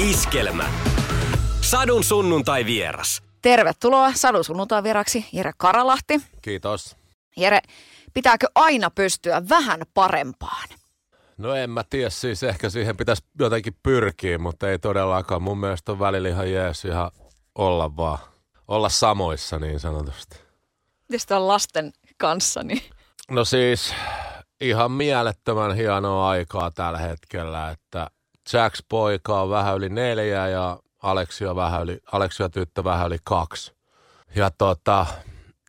Iskelmä. Sadun sunnuntai vieras. Tervetuloa Sadun sunnuntai vieraksi Jere Karalahti. Kiitos. Jere, pitääkö aina pystyä vähän parempaan? No en mä tiedä, siis ehkä siihen pitäisi jotenkin pyrkiä, mutta ei todellakaan. Mun mielestä on välillä ihan jees ihan olla vaan, olla samoissa niin sanotusti. Tietysti on lasten kanssa, niin... No siis ihan mielettömän hienoa aikaa tällä hetkellä, että Jacks poika on vähän yli neljä ja Aleksia, vähän yli, Aleksia tyttö vähän yli kaksi. Ja tota,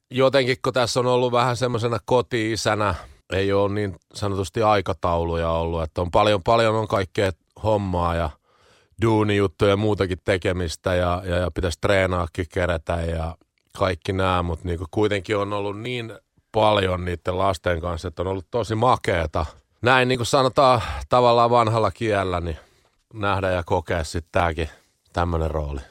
jotenkin kun tässä on ollut vähän semmoisena koti-isänä, ei ole niin sanotusti aikatauluja ollut, että on paljon, paljon on kaikkea hommaa ja duunijuttuja ja muutakin tekemistä ja, ja, ja pitäisi treenaakin kerätä ja kaikki nämä, mutta niin kuitenkin on ollut niin paljon niiden lasten kanssa, että on ollut tosi makeeta. Näin niin kuin sanotaan tavallaan vanhalla kielellä, niin nähdä ja kokea sitten tämäkin tämmöinen rooli.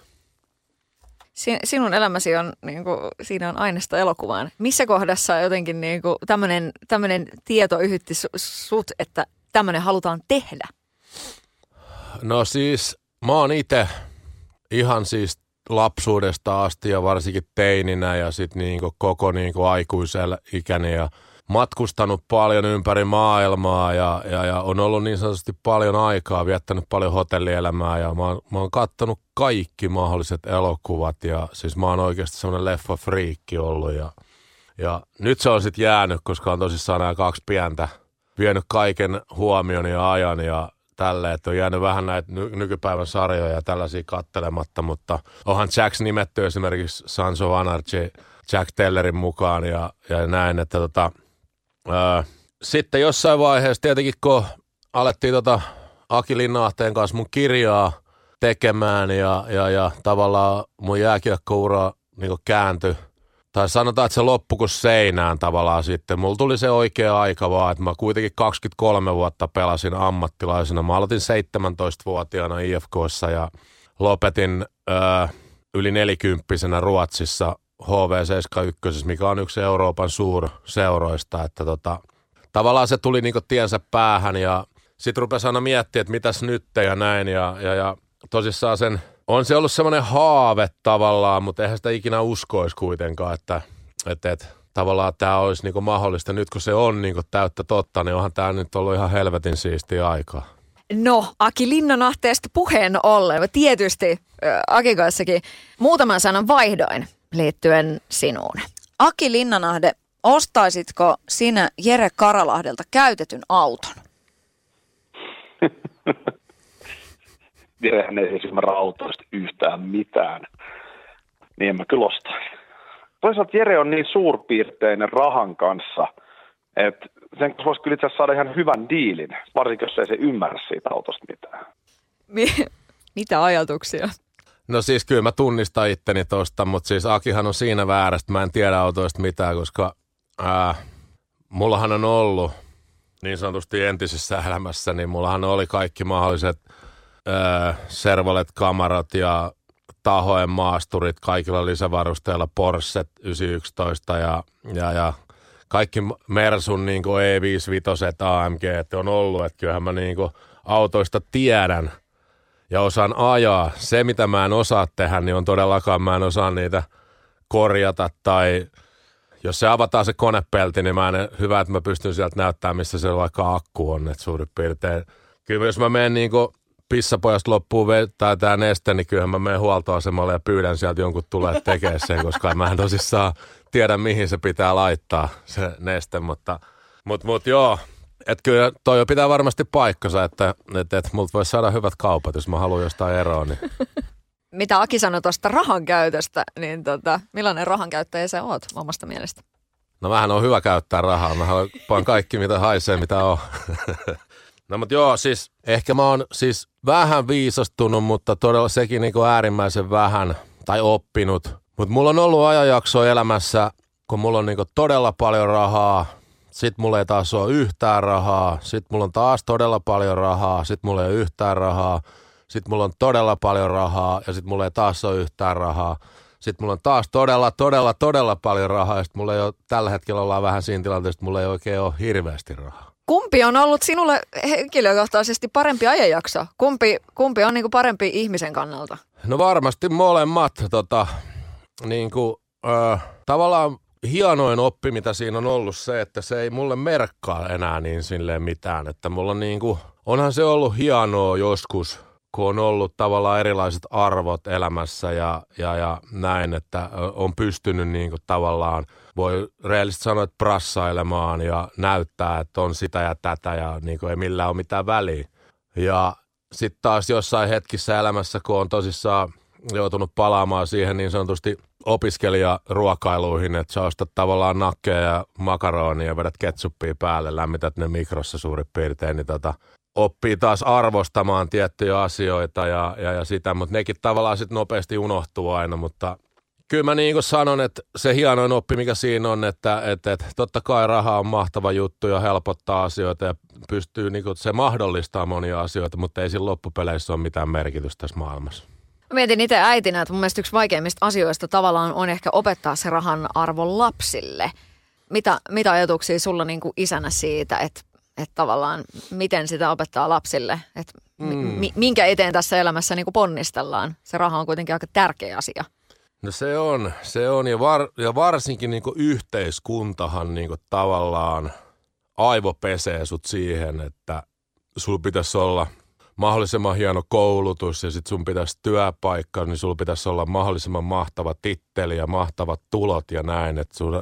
Sinun elämäsi on, niin kuin, siinä on aineesta elokuvaan. Missä kohdassa jotenkin niin kuin, tämmöinen, tämmöinen tieto yhytti sut, että tämmöinen halutaan tehdä? No siis mä oon itse ihan siis lapsuudesta asti ja varsinkin teininä ja sitten niinku koko niinku aikuisella ikäni ja matkustanut paljon ympäri maailmaa ja, ja, ja on ollut niin sanotusti paljon aikaa, viettänyt paljon hotellielämää ja mä oon, mä oon kattonut kaikki mahdolliset elokuvat ja siis mä oon oikeasti semmoinen leffa friikki ollut ja, ja nyt se on sitten jäänyt, koska on tosissaan nämä kaksi pientä vienyt kaiken huomion ja ajan ja tälle, että on jäänyt vähän näitä ny- nykypäivän sarjoja ja tällaisia kattelematta, mutta onhan Jacks nimetty esimerkiksi Sons of Anarchy Jack Tellerin mukaan ja, ja näin, että tota, sitten jossain vaiheessa tietenkin kun alettiin tota Aki Linnahteen kanssa mun kirjaa tekemään ja, ja, ja tavallaan mun jääkiekkoura niin kääntyi – tai sanotaan, että se loppui kuin seinään tavallaan sitten. Mulla tuli se oikea aika vaan, että mä kuitenkin 23 vuotta pelasin ammattilaisena. Mä aloitin 17-vuotiaana IFKssa ja lopetin ö, yli nelikymppisenä Ruotsissa HV71, mikä on yksi Euroopan suurseuroista. Että tota, tavallaan se tuli niinku tiensä päähän ja sitten rupesi aina miettimään, että mitäs nyt ja näin. Ja, ja, ja tosissaan sen on se ollut semmoinen haave tavallaan, mutta eihän sitä ikinä uskoisi kuitenkaan, että, että, että tavallaan tämä olisi niinku mahdollista. Nyt kun se on niinku täyttä totta, niin onhan tämä nyt ollut ihan helvetin siistiä aikaa. No, Aki Linnanahteesta puheen ollen, tietysti äh, Aki kanssakin muutaman sanan vaihdoin liittyen sinuun. Aki Linnanahde, ostaisitko sinä Jere Karalahdelta käytetyn auton? Virehän ei siis ymmärrä autoista yhtään mitään, niin en mä kyllä ostaisi. Toisaalta Jere on niin suurpiirteinen rahan kanssa, että sen voisi kyllä itse asiassa saada ihan hyvän diilin, varsinkin jos ei se ymmärrä siitä autosta mitään. Mitä ajatuksia? No siis kyllä mä tunnistan itteni tosta, mutta siis Akihan on siinä väärästä. Mä en tiedä autoista mitään, koska ää, mullahan on ollut niin sanotusti entisessä elämässä, niin mullahan oli kaikki mahdolliset – öö, Servolet-kamarat ja tahojen maasturit kaikilla lisävarusteilla, Porsche 911 ja, ja, ja kaikki Mersun niin E55 AMG on ollut, että kyllähän mä niin autoista tiedän ja osaan ajaa. Se, mitä mä en osaa tehdä, niin on todellakaan, mä en osaa niitä korjata tai jos se avataan se konepelti, niin mä en, hyvä, että mä pystyn sieltä näyttämään, missä se vaikka akku on, että suurin piirtein. Kyllä jos mä menen niin pissapojasta loppuu tai tämä neste, niin kyllähän mä menen huoltoasemalle ja pyydän sieltä jonkun tulee tekemään sen, koska mä en tosissaan tiedä, mihin se pitää laittaa, se neste, mutta, mutta, mutta joo, että kyllä toi pitää varmasti paikkansa, että, että, että multa voisi saada hyvät kaupat, jos mä haluan jostain eroa. Niin. Mitä Aki sanoi tuosta rahan käytöstä, niin tota, millainen rahan käyttäjä sä oot omasta mielestä? No mähän on hyvä käyttää rahaa. Mä haluan kaikki, mitä haisee, mitä on. No mutta joo, siis ehkä mä oon siis vähän viisastunut, mutta todella sekin niin äärimmäisen vähän tai oppinut. Mutta mulla on ollut ajanjakso elämässä, kun mulla on niin todella paljon rahaa, sit mulla ei taas ole yhtään rahaa, sit mulla on taas todella paljon rahaa, sit mulla ei ole yhtään rahaa, sit mulla on todella paljon rahaa ja sit mulla ei taas ole yhtään rahaa. Sitten mulla on taas todella, todella, todella paljon rahaa ja sitten mulla ei ole, tällä hetkellä ollaan vähän siinä tilanteessa, että mulla ei oikein ole hirveästi rahaa Kumpi on ollut sinulle henkilökohtaisesti parempi ajanjakso? Kumpi, kumpi on niinku parempi ihmisen kannalta? No varmasti molemmat. Tota, niin kuin, äh, tavallaan hienoin oppi, mitä siinä on ollut se, että se ei mulle merkkaa enää niin silleen mitään. Että mulla niin kuin, onhan se ollut hienoa joskus, kun on ollut tavallaan erilaiset arvot elämässä ja, ja, ja näin, että on pystynyt niin kuin tavallaan, voi reellisesti sanoa, että prassailemaan ja näyttää, että on sitä ja tätä ja niin kuin ei millään ole mitään väliä. Ja sitten taas jossain hetkissä elämässä, kun on tosissaan joutunut palaamaan siihen niin sanotusti opiskelijaruokailuihin, että sä ostat tavallaan nakkeja ja makaronia ja vedät ketsuppia päälle, lämmität ne mikrossa suurin piirtein, niin tota, oppii taas arvostamaan tiettyjä asioita ja, ja, ja sitä, mutta nekin tavallaan sitten nopeasti unohtuu aina, mutta kyllä mä niin kuin sanon, että se hienoin oppi, mikä siinä on, että, että, että totta kai raha on mahtava juttu ja helpottaa asioita ja pystyy, niin kuin, se mahdollistaa monia asioita, mutta ei sillä loppupeleissä ole mitään merkitystä tässä maailmassa. Mä mietin itse äitinä, että mun mielestä yksi vaikeimmista asioista tavallaan on ehkä opettaa se rahan arvo lapsille. Mitä, mitä ajatuksia sulla niin kuin isänä siitä, että, että tavallaan miten sitä opettaa lapsille? Että mm. minkä eteen tässä elämässä niin kuin ponnistellaan? Se raha on kuitenkin aika tärkeä asia. No se on, se on ja, var, ja varsinkin niin yhteiskuntahan niin tavallaan aivopesee sut siihen, että sul pitäisi olla – mahdollisimman hieno koulutus ja sitten sun pitäisi työpaikka, niin sulla pitäisi olla mahdollisimman mahtava titteli ja mahtavat tulot ja näin. Että sut,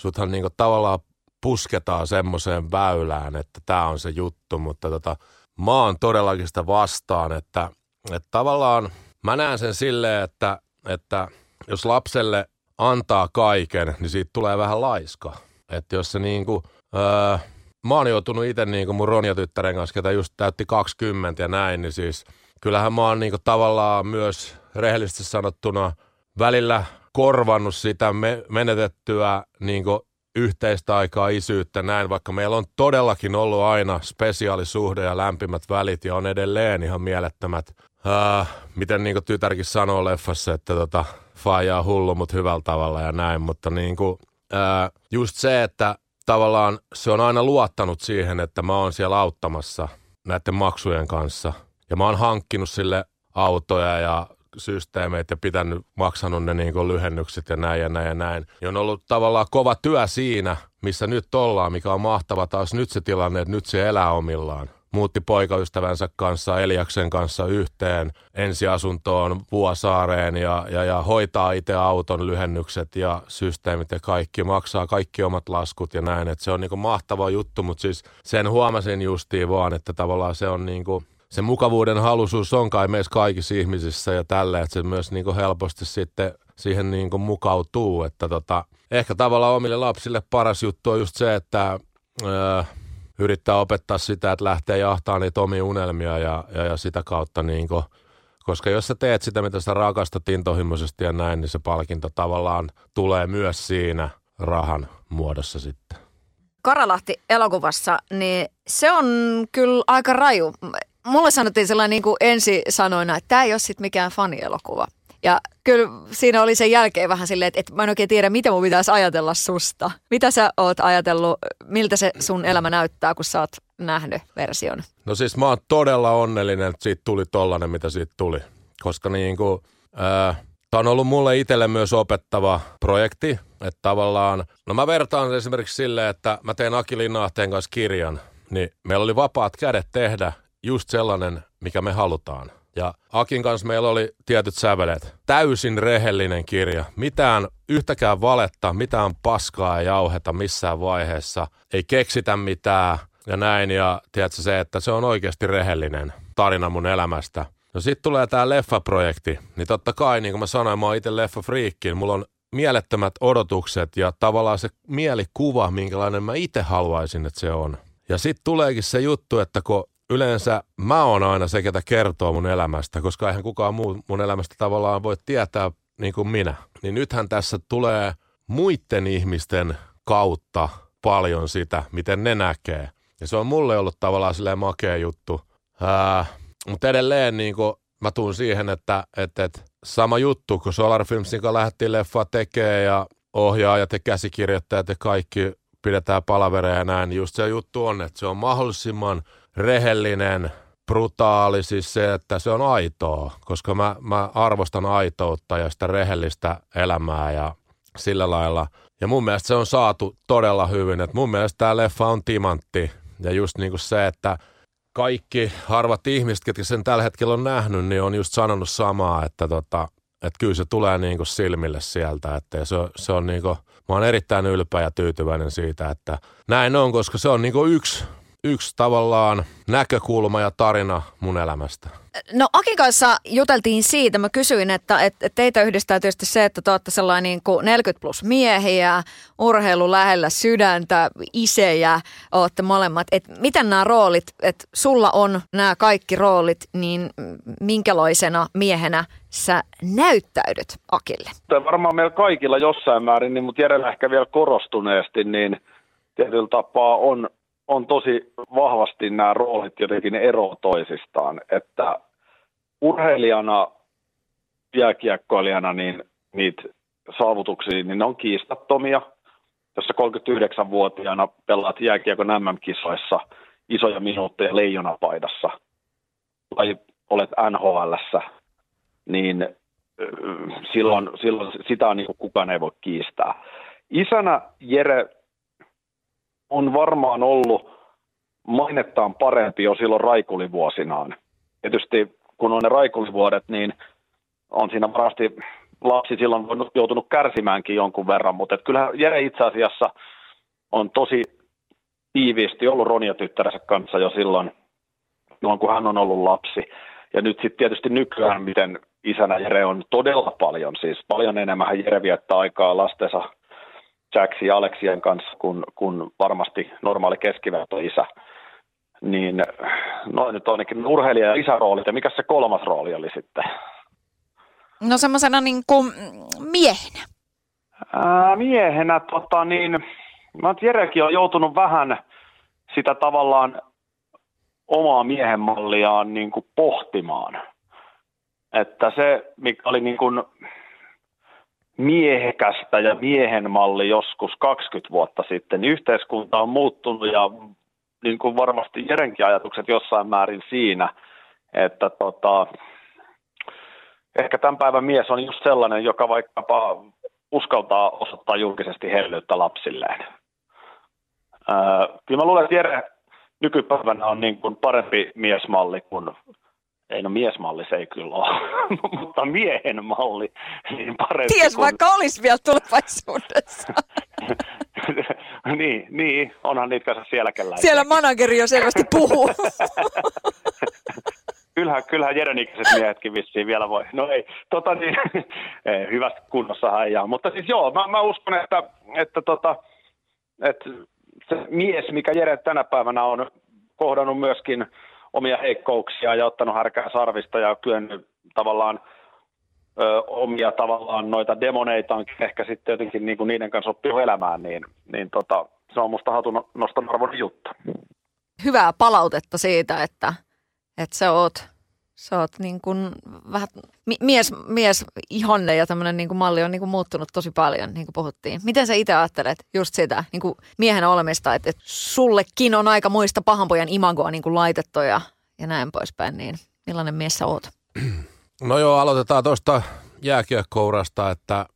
suthan niinku tavallaan pusketaan semmoiseen väylään, että tämä on se juttu, mutta tota, mä oon todellakin sitä vastaan, että, että tavallaan mä näen sen silleen, että, että jos lapselle antaa kaiken, niin siitä tulee vähän laiska. Että jos se niinku, öö, mä oon joutunut itse niin mun Ronja-tyttären kanssa, ketä just täytti 20 ja näin, niin siis kyllähän mä oon niin kuin tavallaan myös rehellisesti sanottuna välillä korvannut sitä me- menetettyä niin kuin yhteistä aikaa, isyyttä, näin, vaikka meillä on todellakin ollut aina spesiaalisuhde ja lämpimät välit ja on edelleen ihan mielettömät, äh, miten niin tytärkin sanoo leffassa, että tota, faija on hullu, mutta hyvällä tavalla ja näin, mutta niin kuin, äh, just se, että tavallaan se on aina luottanut siihen, että mä oon siellä auttamassa näiden maksujen kanssa. Ja mä oon hankkinut sille autoja ja systeemeitä ja pitänyt, maksanut ne niin kuin lyhennykset ja näin ja näin ja näin. Ja on ollut tavallaan kova työ siinä, missä nyt ollaan, mikä on mahtava taas nyt se tilanne, että nyt se elää omillaan muutti poikaystävänsä kanssa, Eliaksen kanssa yhteen ensiasuntoon Vuosaareen ja, ja, ja hoitaa itse auton lyhennykset ja systeemit ja kaikki, maksaa kaikki omat laskut ja näin. Et se on niinku mahtava juttu, mutta siis sen huomasin justiin vaan, että tavallaan se on niinku, se mukavuuden halusuus on kai meissä kaikissa ihmisissä ja tälle, että se myös niinku helposti sitten siihen niinku mukautuu, että tota, ehkä tavallaan omille lapsille paras juttu on just se, että öö, yrittää opettaa sitä, että lähtee jahtaa niitä omia unelmia ja, ja, ja sitä kautta niin kuin, koska jos sä teet sitä, mitä sä rakastat intohimoisesti ja näin, niin se palkinto tavallaan tulee myös siinä rahan muodossa sitten. Karalahti elokuvassa, niin se on kyllä aika raju. Mulle sanottiin sellainen niin kuin ensi sanoina, että tämä ei ole sitten mikään fanielokuva. Ja kyllä siinä oli sen jälkeen vähän silleen, että, että mä en oikein tiedä, mitä mun pitäisi ajatella susta. Mitä sä oot ajatellut, miltä se sun elämä näyttää, kun sä oot nähnyt version? No siis mä oon todella onnellinen, että siitä tuli tollanen, mitä siitä tuli. Koska niin kuin, äh, Tämä on ollut mulle itselle myös opettava projekti, että tavallaan, no mä vertaan esimerkiksi silleen, että mä tein Aki Linnahteen kanssa kirjan, niin meillä oli vapaat kädet tehdä just sellainen, mikä me halutaan. Ja Akin kanssa meillä oli tietyt sävelet. Täysin rehellinen kirja. Mitään yhtäkään valetta, mitään paskaa ei jauheta missään vaiheessa. Ei keksitä mitään ja näin. Ja tiedätkö se, että se on oikeasti rehellinen tarina mun elämästä. No sitten tulee tämä leffaprojekti. Niin totta kai, niin kuin mä sanoin, mä oon itse leffafriikki. Mulla on mielettömät odotukset ja tavallaan se mielikuva, minkälainen mä itse haluaisin, että se on. Ja sitten tuleekin se juttu, että kun yleensä mä oon aina se, ketä kertoo mun elämästä, koska eihän kukaan muu mun elämästä tavallaan voi tietää niin kuin minä. Niin nythän tässä tulee muiden ihmisten kautta paljon sitä, miten ne näkee. Ja se on mulle ollut tavallaan silleen makea juttu. Ää, mutta edelleen niin kuin mä tuun siihen, että, että, että sama juttu, kun Solar Filmsin kanssa lähdettiin leffa tekemään ja ohjaajat ja käsikirjoittajat ja kaikki pidetään palavereja ja näin, niin just se juttu on, että se on mahdollisimman rehellinen, brutaali, siis se, että se on aitoa, koska mä, mä arvostan aitoutta ja sitä rehellistä elämää ja sillä lailla. Ja mun mielestä se on saatu todella hyvin, että mun mielestä tämä leffa on timantti ja just niin kuin se, että kaikki harvat ihmiset, ketkä sen tällä hetkellä on nähnyt, niin on just sanonut samaa, että tota, että kyllä se tulee niin kuin silmille sieltä, että se, se on niin kuin, mä oon erittäin ylpeä ja tyytyväinen siitä, että näin on, koska se on niin kuin yksi, yksi tavallaan näkökulma ja tarina mun elämästä. No Akin kanssa juteltiin siitä, mä kysyin, että, että teitä yhdistää tietysti se, että te olette sellainen niin kuin 40 plus miehiä, urheilu lähellä sydäntä, isejä, olette molemmat. Että miten nämä roolit, että sulla on nämä kaikki roolit, niin minkälaisena miehenä sä näyttäydyt Akille? Tämä varmaan meillä kaikilla jossain määrin, niin, mutta Jerellä ehkä vielä korostuneesti, niin tietyllä tapaa on on tosi vahvasti nämä roolit jotenkin ero toisistaan, että urheilijana, jääkiekkoilijana, niin niitä saavutuksia, niin ne on kiistattomia. Jossa 39-vuotiaana pelaat jääkiekon MM-kisoissa isoja minuutteja leijonapaidassa, tai olet nhl niin silloin, silloin sitä on niin kukaan ei voi kiistää. Isänä Jere on varmaan ollut mainettaan parempi jo silloin raikulivuosinaan. Tietysti kun on ne raikulivuodet, niin on siinä varmasti lapsi silloin joutunut kärsimäänkin jonkun verran, mutta kyllähän Jere itse asiassa on tosi tiiviisti ollut Ronja tyttärensä kanssa jo silloin, silloin kun hän on ollut lapsi. Ja nyt sitten tietysti nykyään, miten isänä Jere on todella paljon, siis paljon enemmän Jere viettää aikaa lastensa Jacksi ja Aleksien kanssa kuin, kuin varmasti normaali keskivertoisä. Niin noin nyt ainakin urheilija- ja isäroolit. Ja mikä se kolmas rooli oli sitten? No semmoisena niin kuin miehenä. Ää, miehenä tota niin, mä Jerekin on joutunut vähän sitä tavallaan omaa miehenmalliaan niin kuin pohtimaan. Että se, mikä oli niin kuin miehekästä ja miehen malli joskus 20 vuotta sitten. Yhteiskunta on muuttunut ja niin kuin varmasti Jerenkin ajatukset jossain määrin siinä, että tota, ehkä tämän päivän mies on just sellainen, joka vaikkapa uskaltaa osoittaa julkisesti hellyyttä lapsilleen. Öö, kyllä mä luulen, että Jere nykypäivänä on niin kuin parempi miesmalli kuin ei no miesmalli se ei kyllä ole, mutta miehen malli niin parempi. Ties kun... vaikka olisi vielä tulevaisuudessa. niin, niin, onhan niitä kanssa sielläkään Siellä manageri jo selvästi puhuu. kyllähän, kyllähän Jerenikäiset miehetkin vissiin vielä voi. No ei, tota niin, hyvässä kunnossa ei jää. Mutta siis joo, mä, mä uskon, että, että, tota, että se mies, mikä Jere tänä päivänä on kohdannut myöskin – omia heikkouksia ja ottanut härkää sarvista ja kyennyt tavallaan ö, omia tavallaan noita demoneita ehkä sitten jotenkin niin kuin niiden kanssa oppinut elämään, niin, niin tota, se on musta hatun noston arvon juttu. Hyvää palautetta siitä, että, että sä oot, sä oot niin kuin vähän mies, mies ihanne ja tämmöinen niin kuin malli on niin kuin muuttunut tosi paljon, niin kuin puhuttiin. Miten sä itse ajattelet just sitä niin kuin miehen olemista, että, että sullekin on aika muista pahanpojan imagoa niin kuin laitettu ja, ja näin poispäin, niin millainen mies sä oot? No joo, aloitetaan tuosta jääkiekkourasta, että,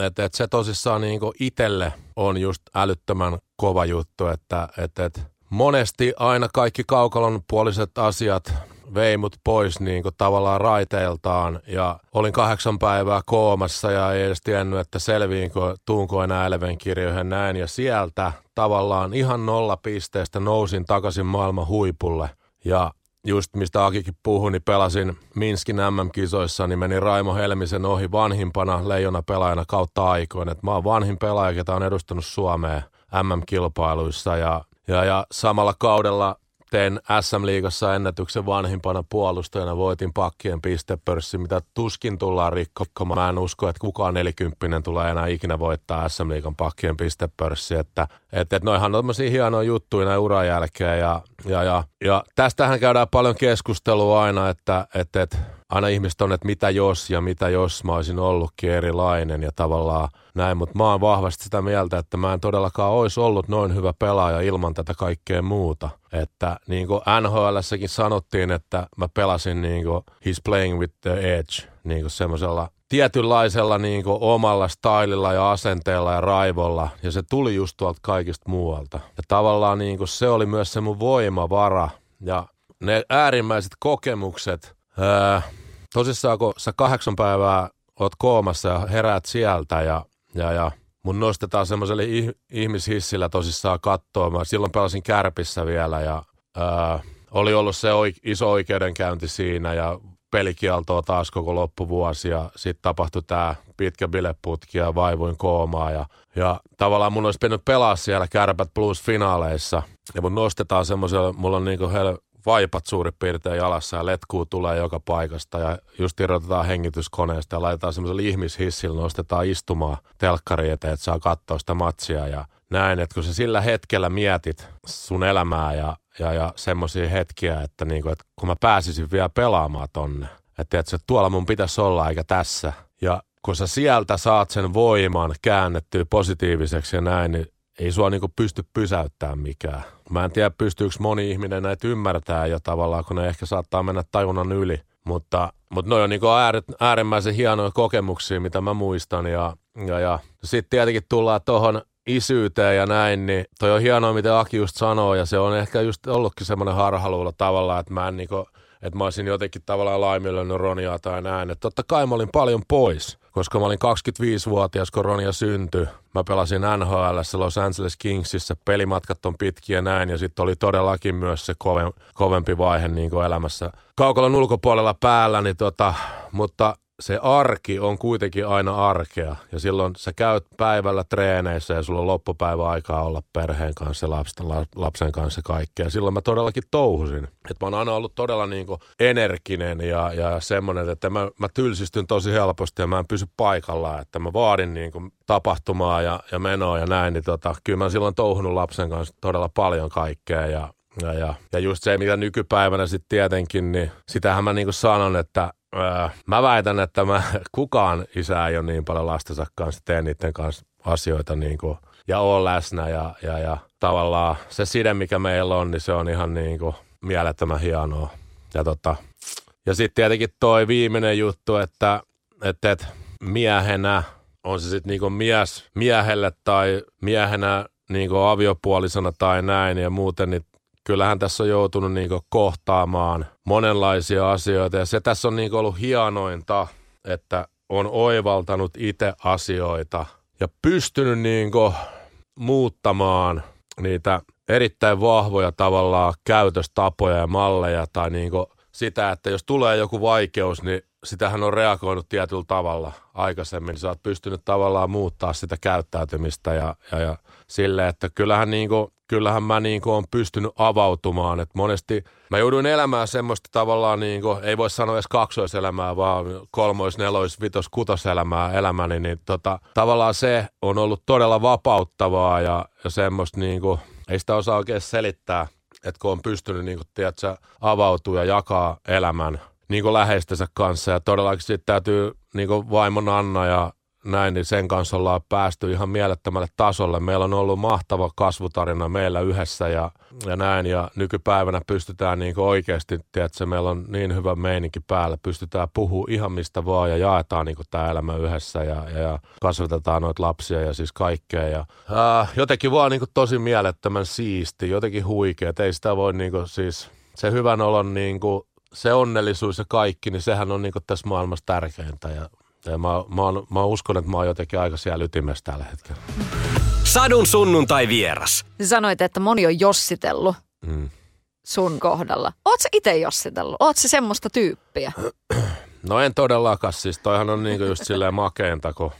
että, että se tosissaan niin itselle on just älyttömän kova juttu, että, että, että monesti aina kaikki kaukalon puoliset asiat vei mut pois niin kuin tavallaan raiteiltaan ja olin kahdeksan päivää koomassa ja ei edes tiennyt, että selviinkö, tuunko enää Elven näin ja sieltä tavallaan ihan nolla pisteestä nousin takaisin maailman huipulle ja just mistä Akikin puhui, niin pelasin Minskin MM-kisoissa, niin meni Raimo Helmisen ohi vanhimpana leijona pelaajana kautta aikoina. Et mä oon vanhin pelaaja, ketä on edustanut Suomea MM-kilpailuissa ja, ja, ja samalla kaudella tein SM-liigassa ennätyksen vanhimpana puolustajana, voitin pakkien pistepörssi, mitä tuskin tullaan rikkomaan. Mä en usko, että kukaan nelikymppinen tulee enää ikinä voittaa SM-liigan pakkien pistepörssi, että et, et noihan on tämmöisiä hienoja juttuja näin uran jälkeen ja, ja, ja, ja tästähän käydään paljon keskustelua aina, että et, et, aina ihmiset on, että mitä jos ja mitä jos mä olisin ollutkin erilainen ja tavallaan näin, mutta mä oon vahvasti sitä mieltä, että mä en todellakaan olisi ollut noin hyvä pelaaja ilman tätä kaikkea muuta. Että niin kuin NHLssäkin sanottiin, että mä pelasin niin kuin he's playing with the edge, niin kuin semmoisella tietynlaisella niin kuin omalla stylilla ja asenteella ja raivolla, ja se tuli just tuolta kaikista muualta. Ja tavallaan niin kuin se oli myös se mun voimavara, ja ne äärimmäiset kokemukset, tosissaan kun sä kahdeksan päivää oot koomassa ja heräät sieltä ja, ja, ja mun nostetaan semmoiselle ihmishissillä tosissaan kattoon. Silloin pelasin kärpissä vielä ja ää, oli ollut se oik- iso oikeudenkäynti siinä ja pelikieltoa taas koko loppuvuosi ja sitten tapahtui tämä pitkä bileputki ja vaivuin koomaa ja, ja tavallaan mun olisi pitänyt pelaa siellä Kärpät Plus finaaleissa ja mun nostetaan semmoisella, mulla on niinku hel, vaipat suurin piirtein jalassa ja letkuu tulee joka paikasta ja just irrotetaan hengityskoneesta ja laitetaan semmoisella ihmishissillä, nostetaan istumaan telkkari eteen, että saa katsoa sitä matsia. Ja näin, että kun sä sillä hetkellä mietit sun elämää ja, ja, ja semmoisia hetkiä, että, niinku, että kun mä pääsisin vielä pelaamaan tonne, että, että tuolla mun pitäisi olla eikä tässä. Ja kun sä sieltä saat sen voiman käännettyä positiiviseksi ja näin, niin ei sua niinku pysty pysäyttämään mikään. Mä en tiedä, pystyykö moni ihminen näitä ymmärtää jo tavallaan, kun ne ehkä saattaa mennä tajunnan yli. Mutta, mutta noi on niinku äärimmäisen hienoja kokemuksia, mitä mä muistan. Ja, ja, ja. sitten tietenkin tullaan tuohon isyyteen ja näin, niin toi on hienoa, mitä Aki just sanoo, ja se on ehkä just ollutkin semmoinen harhaluulo tavallaan, että mä en niinku, että mä olisin jotenkin tavallaan laiminlyönyt Roniaa tai näin. Että totta kai mä olin paljon pois, koska mä olin 25-vuotias, kun Ronia syntyi. Mä pelasin NHL, Los Angeles Kingsissä, pelimatkat on pitkiä näin, ja sitten oli todellakin myös se kovempi vaihe niin elämässä kaukalon ulkopuolella päällä, niin tota, mutta se arki on kuitenkin aina arkea ja silloin sä käyt päivällä treeneissä ja sulla on loppupäivä aikaa olla perheen kanssa lapsen, lapsen kanssa kaikkea. Silloin mä todellakin touhusin. Että mä oon aina ollut todella niin kuin energinen ja, ja semmoinen, että mä, mä tylsistyn tosi helposti ja mä en pysy paikallaan. Että mä vaadin niin kuin tapahtumaa ja, ja menoa ja näin. Niin tota, kyllä mä silloin touhunut lapsen kanssa todella paljon kaikkea ja ja, ja, ja just se, mitä nykypäivänä sitten tietenkin, niin sitähän mä niinku sanon, että Öö, mä väitän, että mä, kukaan isä ei ole niin paljon lastensa kanssa, tee niiden kanssa asioita niin kuin, ja ole läsnä ja, ja, ja tavallaan se side, mikä meillä on, niin se on ihan niin kuin mielettömän hienoa. Ja, tota, ja sitten tietenkin toi viimeinen juttu, että, että, että miehenä, on se sitten niinku mies miehelle tai miehenä niinku aviopuolisena tai näin ja muuten, niin kyllähän tässä on joutunut niin kohtaamaan monenlaisia asioita ja se tässä on niin ollut hienointa, että on oivaltanut itse asioita ja pystynyt niin muuttamaan niitä erittäin vahvoja tavallaan käytöstapoja ja malleja tai niin sitä, että jos tulee joku vaikeus, niin sitähän on reagoinut tietyllä tavalla aikaisemmin. Sä oot pystynyt tavallaan muuttaa sitä käyttäytymistä ja, ja, ja sille, että kyllähän, niin kuin, kyllähän mä niin kuin on pystynyt avautumaan. Et monesti mä jouduin elämään semmoista tavallaan, niin kuin, ei voi sanoa edes kaksoiselämää, vaan kolmois, nelois, vitos, kutoselämää elämäni, niin tota, tavallaan se on ollut todella vapauttavaa ja, ja semmoista niin kuin, ei sitä osaa oikein selittää, että kun on pystynyt niin kuin, tiedätkö, avautua ja jakaa elämän niin kuin läheistensä kanssa ja todellakin sitten täytyy niin kuin vaimon Anna ja näin, niin sen kanssa ollaan päästy ihan mielettömälle tasolle. Meillä on ollut mahtava kasvutarina meillä yhdessä ja, ja näin, ja nykypäivänä pystytään niin oikeasti, tiedätkö, meillä on niin hyvä meininki päällä, pystytään puhua ihan mistä vaan ja jaetaan niin tämä elämä yhdessä ja, ja, ja kasvatetaan noita lapsia ja siis kaikkea. Ja, ää, jotenkin vaan niin tosi mielettömän siisti, jotenkin huikea, ei sitä voi niin kuin, siis se hyvän olon niin kuin, se onnellisuus ja kaikki, niin sehän on niin tässä maailmassa tärkeintä ja ja mä, mä, oon, mä uskon, että mä oon jotenkin aika siellä ytimessä tällä hetkellä. Sadun sunnuntai vieras. Sanoit, että moni on jossitellut mm. sun kohdalla. Oot sä itse jossitellut? Oot sä semmoista tyyppiä? No en todellakaan. Siis toihan on niinku just silleen makeinta, kun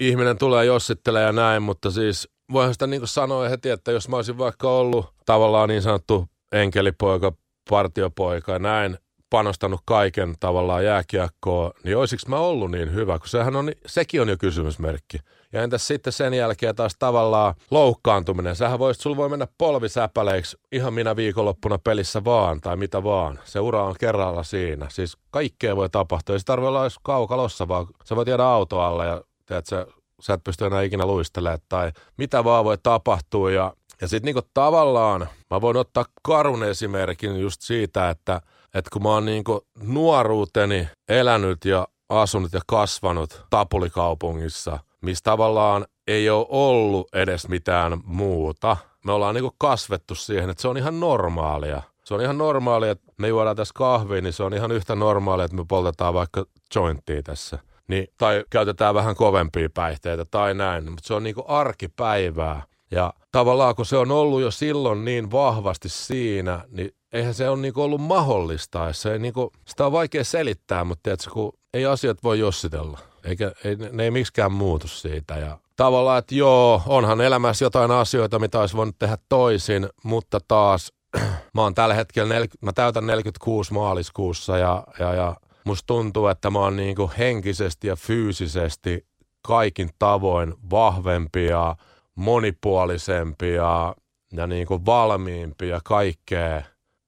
ihminen tulee jossittelee ja näin, mutta siis voihan sitä niinku sanoa heti, että jos mä olisin vaikka ollut tavallaan niin sanottu enkelipoika, partiopoika ja näin, panostanut kaiken tavallaan jääkiekkoon, niin olisiko mä ollut niin hyvä, kun sehän on, sekin on jo kysymysmerkki. Ja entäs sitten sen jälkeen taas tavallaan loukkaantuminen. Sähän voisit, sulla voi mennä polvisäpäleiksi ihan minä viikonloppuna pelissä vaan tai mitä vaan. Se ura on kerralla siinä. Siis kaikkea voi tapahtua. Ei se tarvitse olla edes kaukalossa, vaan sä voit jäädä auto alla ja teet, sä, sä et pysty enää ikinä luistelemaan tai mitä vaan voi tapahtua. Ja, ja sitten niinku tavallaan mä voin ottaa karun esimerkin just siitä, että, että kun mä oon niinku nuoruuteni elänyt ja asunut ja kasvanut Tapulikaupungissa, missä tavallaan ei ole ollut edes mitään muuta. Me ollaan niinku kasvettu siihen, että se on ihan normaalia. Se on ihan normaalia, että me juodaan tässä kahvia, niin se on ihan yhtä normaalia, että me poltetaan vaikka jointtia tässä. Niin, tai käytetään vähän kovempia päihteitä tai näin, mutta se on niinku arkipäivää. Ja tavallaan kun se on ollut jo silloin niin vahvasti siinä, niin eihän se ole niinku ollut mahdollista. Se ei niinku, sitä on vaikea selittää, mutta tiedätkö, kun ei asiat voi jossitella. Eikä, ei, ne ei miksikään muutu siitä. Ja tavallaan, että joo, onhan elämässä jotain asioita, mitä olisi voinut tehdä toisin, mutta taas mä oon tällä hetkellä, nel, mä täytän 46 maaliskuussa ja, ja, ja musta tuntuu, että mä oon niinku henkisesti ja fyysisesti kaikin tavoin vahvempia, monipuolisempia ja niinku valmiimpia kaikkea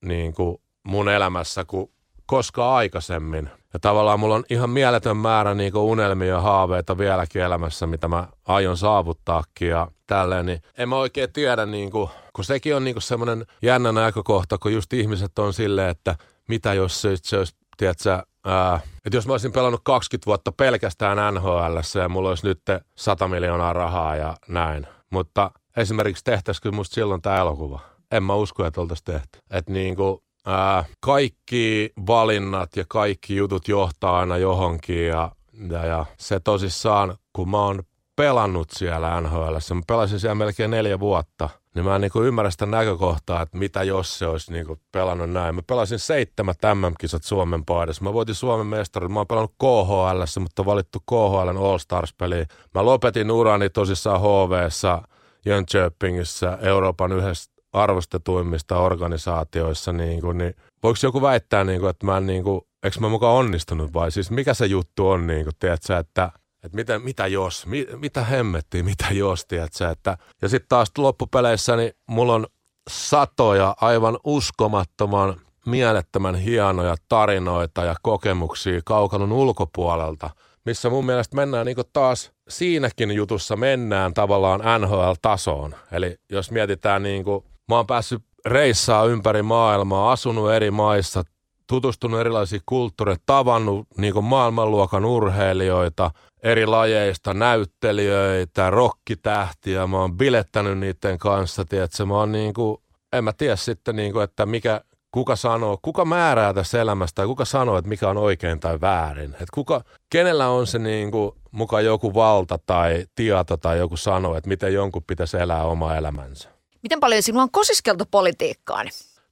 niinku mun elämässä kuin koskaan aikaisemmin. Ja tavallaan mulla on ihan mieletön määrä niin unelmia ja haaveita vieläkin elämässä, mitä mä aion saavuttaakin ja tälleen. Niin en mä oikein tiedä, niin kuin, kun sekin on niin semmoinen jännä näkökohta, kun just ihmiset on silleen, että mitä jos se, se olisi, tiedätkö, ää, että jos mä olisin pelannut 20 vuotta pelkästään NHL ja mulla olisi nyt 100 miljoonaa rahaa ja näin. Mutta esimerkiksi tehtäisikö musta silloin tämä elokuva? En mä usko, että oltaisiin tehty. Että niin kuin, ää, kaikki valinnat ja kaikki jutut johtaa aina johonkin ja, ja, ja se tosissaan, kun mä oon pelannut siellä NHL, mä pelasin siellä melkein neljä vuotta, niin mä en niin ymmärrä sitä näkökohtaa, että mitä jos se olisi niin pelannut näin. Mä pelasin seitsemät MM-kisat Suomen paidassa. Mä voitin Suomen mestari. Mä oon pelannut KHL, mutta valittu KHL All Stars-peliin. Mä lopetin urani tosissaan HV-ssa Jönköpingissä Euroopan yhdessä arvostetuimmista organisaatioissa, niin, kuin, niin voiko joku väittää, niin kuin, että mä en, niin kuin, eikö mä mukaan onnistunut vai siis mikä se juttu on, niin kuin, tiedätkö, että että mitä, mitä jos, mi, mitä hemmettiin, mitä jos, tiedätkö, että ja sitten taas loppupeleissä niin mulla on satoja aivan uskomattoman mielettömän hienoja tarinoita ja kokemuksia kaukalon ulkopuolelta, missä mun mielestä mennään niin taas siinäkin jutussa mennään tavallaan NHL-tasoon. Eli jos mietitään niin kuin Mä oon päässyt reissaa ympäri maailmaa, asunut eri maissa, tutustunut erilaisiin kulttuureihin, tavannut niin maailmanluokan urheilijoita, eri lajeista, näyttelijöitä, rokkitähtiä. Mä oon bilettänyt niiden kanssa, tiedätkö? Mä oon niin kuin, en mä tiedä sitten, niin kuin, että mikä, kuka sanoo, kuka määrää tässä elämästä tai kuka sanoo, että mikä on oikein tai väärin. Että kuka, kenellä on se niin kuin, mukaan joku valta tai tieto tai joku sanoo, että miten jonkun pitäisi elää oma elämänsä. Miten paljon sinua on kosiskeltu politiikkaan?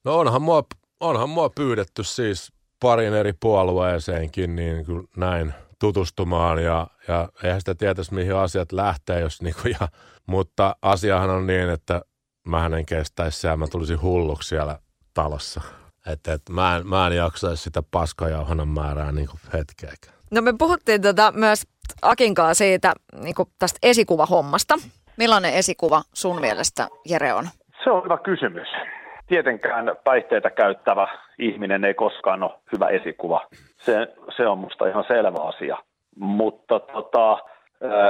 No onhan mua, onhan mua pyydetty siis parin eri puolueeseenkin niin kuin näin tutustumaan ja, ja eihän sitä tietäisi mihin asiat lähtee, jos niin kuin, ja, mutta asiahan on niin, että mä en kestäisi siellä, mä tulisin hulluksi siellä talossa. Että et, mä, en, mä en jaksaisi sitä paskajauhanan määrää niin kuin hetkeäkään. No me puhuttiin tota myös Akinkaa siitä niin kuin tästä esikuvahommasta. Millainen esikuva sun mielestä Jere on? Se on hyvä kysymys. Tietenkään päihteitä käyttävä ihminen ei koskaan ole hyvä esikuva. Se, se on musta ihan selvä asia. Mutta tota,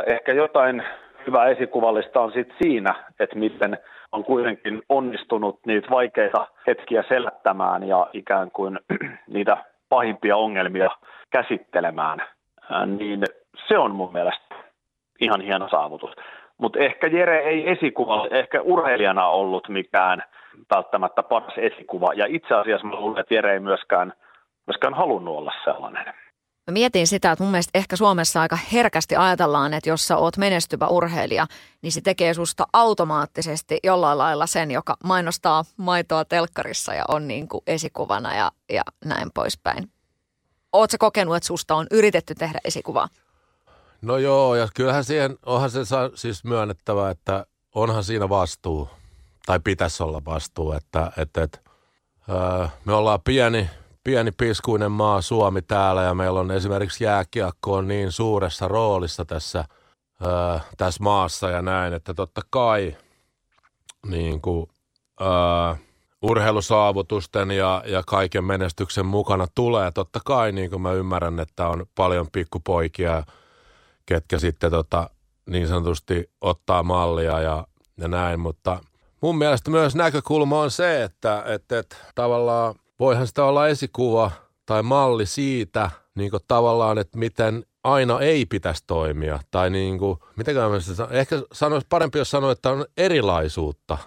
ehkä jotain hyvä esikuvallista on sit siinä, että miten on kuitenkin onnistunut niitä vaikeita hetkiä selättämään ja ikään kuin niitä pahimpia ongelmia käsittelemään, niin se on mun mielestä ihan hieno saavutus. Mutta ehkä Jere ei esikuva, ehkä urheilijana ollut mikään välttämättä paras esikuva. Ja itse asiassa mä luulen, että Jere ei myöskään, myöskään halunnut olla sellainen. Mä mietin sitä, että mun mielestä ehkä Suomessa aika herkästi ajatellaan, että jos sä oot menestyvä urheilija, niin se tekee susta automaattisesti jollain lailla sen, joka mainostaa maitoa telkkarissa ja on niin kuin esikuvana ja, ja näin poispäin. Oletko kokenut, että susta on yritetty tehdä esikuvaa? No joo, ja kyllähän siihen, onhan se siis myönnettävä, että onhan siinä vastuu, tai pitäisi olla vastuu, että, että, että ää, me ollaan pieni, pieni piskuinen maa Suomi täällä ja meillä on esimerkiksi jääkiekko on niin suuressa roolissa tässä, ää, tässä maassa ja näin, että totta kai niin kuin, ää, urheilusaavutusten ja, ja kaiken menestyksen mukana tulee. Totta kai niin kuin mä ymmärrän, että on paljon pikkupoikia, ketkä sitten tota, niin sanotusti ottaa mallia ja, ja näin, mutta mun mielestä myös näkökulma on se, että, että, että tavallaan voihan sitä olla esikuva tai malli siitä niin kuin tavallaan, että miten aina ei pitäisi toimia. Tai niin kuin, mitenkään mä ehkä sanoisi parempi, jos sanoa, että on erilaisuutta.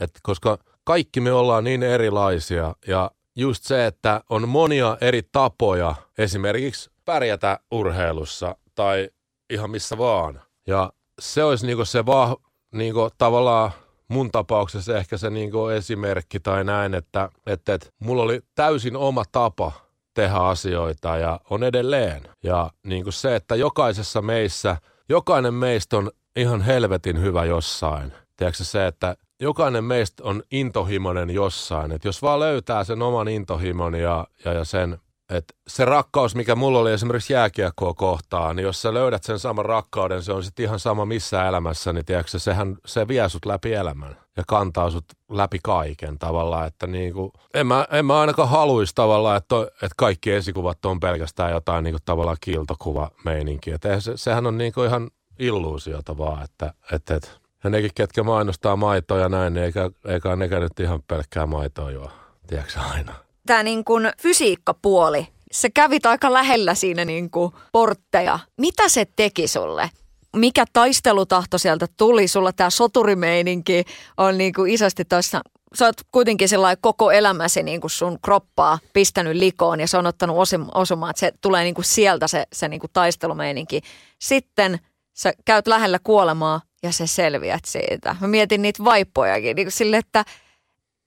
Et koska kaikki me ollaan niin erilaisia ja just se, että on monia eri tapoja esimerkiksi pärjätä urheilussa tai ihan missä vaan. Ja se olisi niinku se vaan niinku tavallaan mun tapauksessa ehkä se niinku esimerkki tai näin, että, että, että mulla oli täysin oma tapa tehdä asioita ja on edelleen. Ja niinku se, että jokaisessa meissä, jokainen meistä on ihan helvetin hyvä jossain. Tiedätkö se, että jokainen meistä on intohimoinen jossain. Että jos vaan löytää sen oman intohimon ja, ja, ja sen, että se rakkaus, mikä mulla oli esimerkiksi jääkiekkoa kohtaan, niin jos sä löydät sen saman rakkauden, se on sitten ihan sama missä elämässä, niin tiedätkö, sehän se vie sut läpi elämän ja kantaa sut läpi kaiken tavallaan, että niin kuin, en, mä, en mä ainakaan haluaisi tavallaan, että, että kaikki esikuvat on pelkästään jotain niin kuin tavallaan kiiltokuva meininkiä. Se, sehän on niin kuin ihan illuusiota vaan, että, että, että ja nekin, ketkä mainostaa maitoa ja näin, niin eikä, eikä nekään nyt ihan pelkkää maitoa juo, tiedätkö aina. Tämä niin kuin fysiikkapuoli, sä kävit aika lähellä siinä niin kuin portteja. Mitä se teki sulle? Mikä taistelutahto sieltä tuli? Sulla tämä soturimeininki on niin kuin isosti tuossa sä oot kuitenkin sellainen koko elämäsi niin kuin sun kroppaa pistänyt likoon ja se on ottanut osumaan, että se tulee niin kuin sieltä se, se niin kuin taistelumeininki. Sitten sä käyt lähellä kuolemaa ja sä selviät siitä. Mä mietin niitä vaippojakin niin kuin sille, että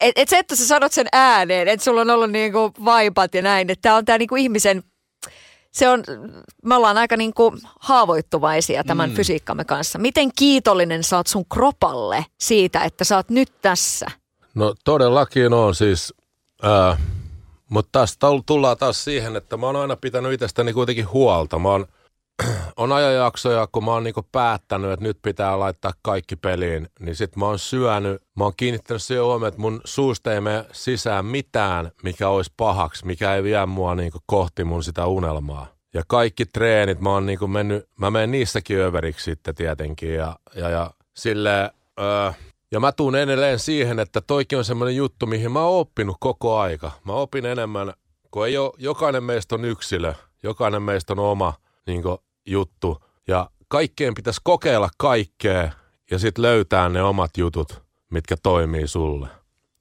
et, et se, että sä sanot sen ääneen, että sulla on ollut niin kuin vaipat ja näin, että tämä on tämä niin kuin ihmisen, se on, me ollaan aika niin kuin haavoittuvaisia tämän mm. fysiikkamme kanssa. Miten kiitollinen sä oot sun kropalle siitä, että sä oot nyt tässä? No todellakin on siis, äh, mutta taas tullaan taas siihen, että mä oon aina pitänyt itsestäni kuitenkin huolta. Mä oon on ajanjaksoja, kun mä oon niinku päättänyt, että nyt pitää laittaa kaikki peliin, niin sit mä oon syönyt, mä oon kiinnittänyt siihen huomioon, että mun suusta ei mene sisään mitään, mikä olisi pahaksi, mikä ei vie mua niinku kohti mun sitä unelmaa. Ja kaikki treenit, mä oon niinku mennyt, mä menen niissäkin överiksi sitten tietenkin ja, ja, ja silleen, öö, ja mä tuun edelleen siihen, että toikin on semmoinen juttu, mihin mä oon oppinut koko aika. Mä opin enemmän, kun ei ole, jokainen meistä on yksilö, jokainen meistä on oma niin juttu ja kaikkeen pitäisi kokeilla kaikkea ja sitten löytää ne omat jutut, mitkä toimii sulle.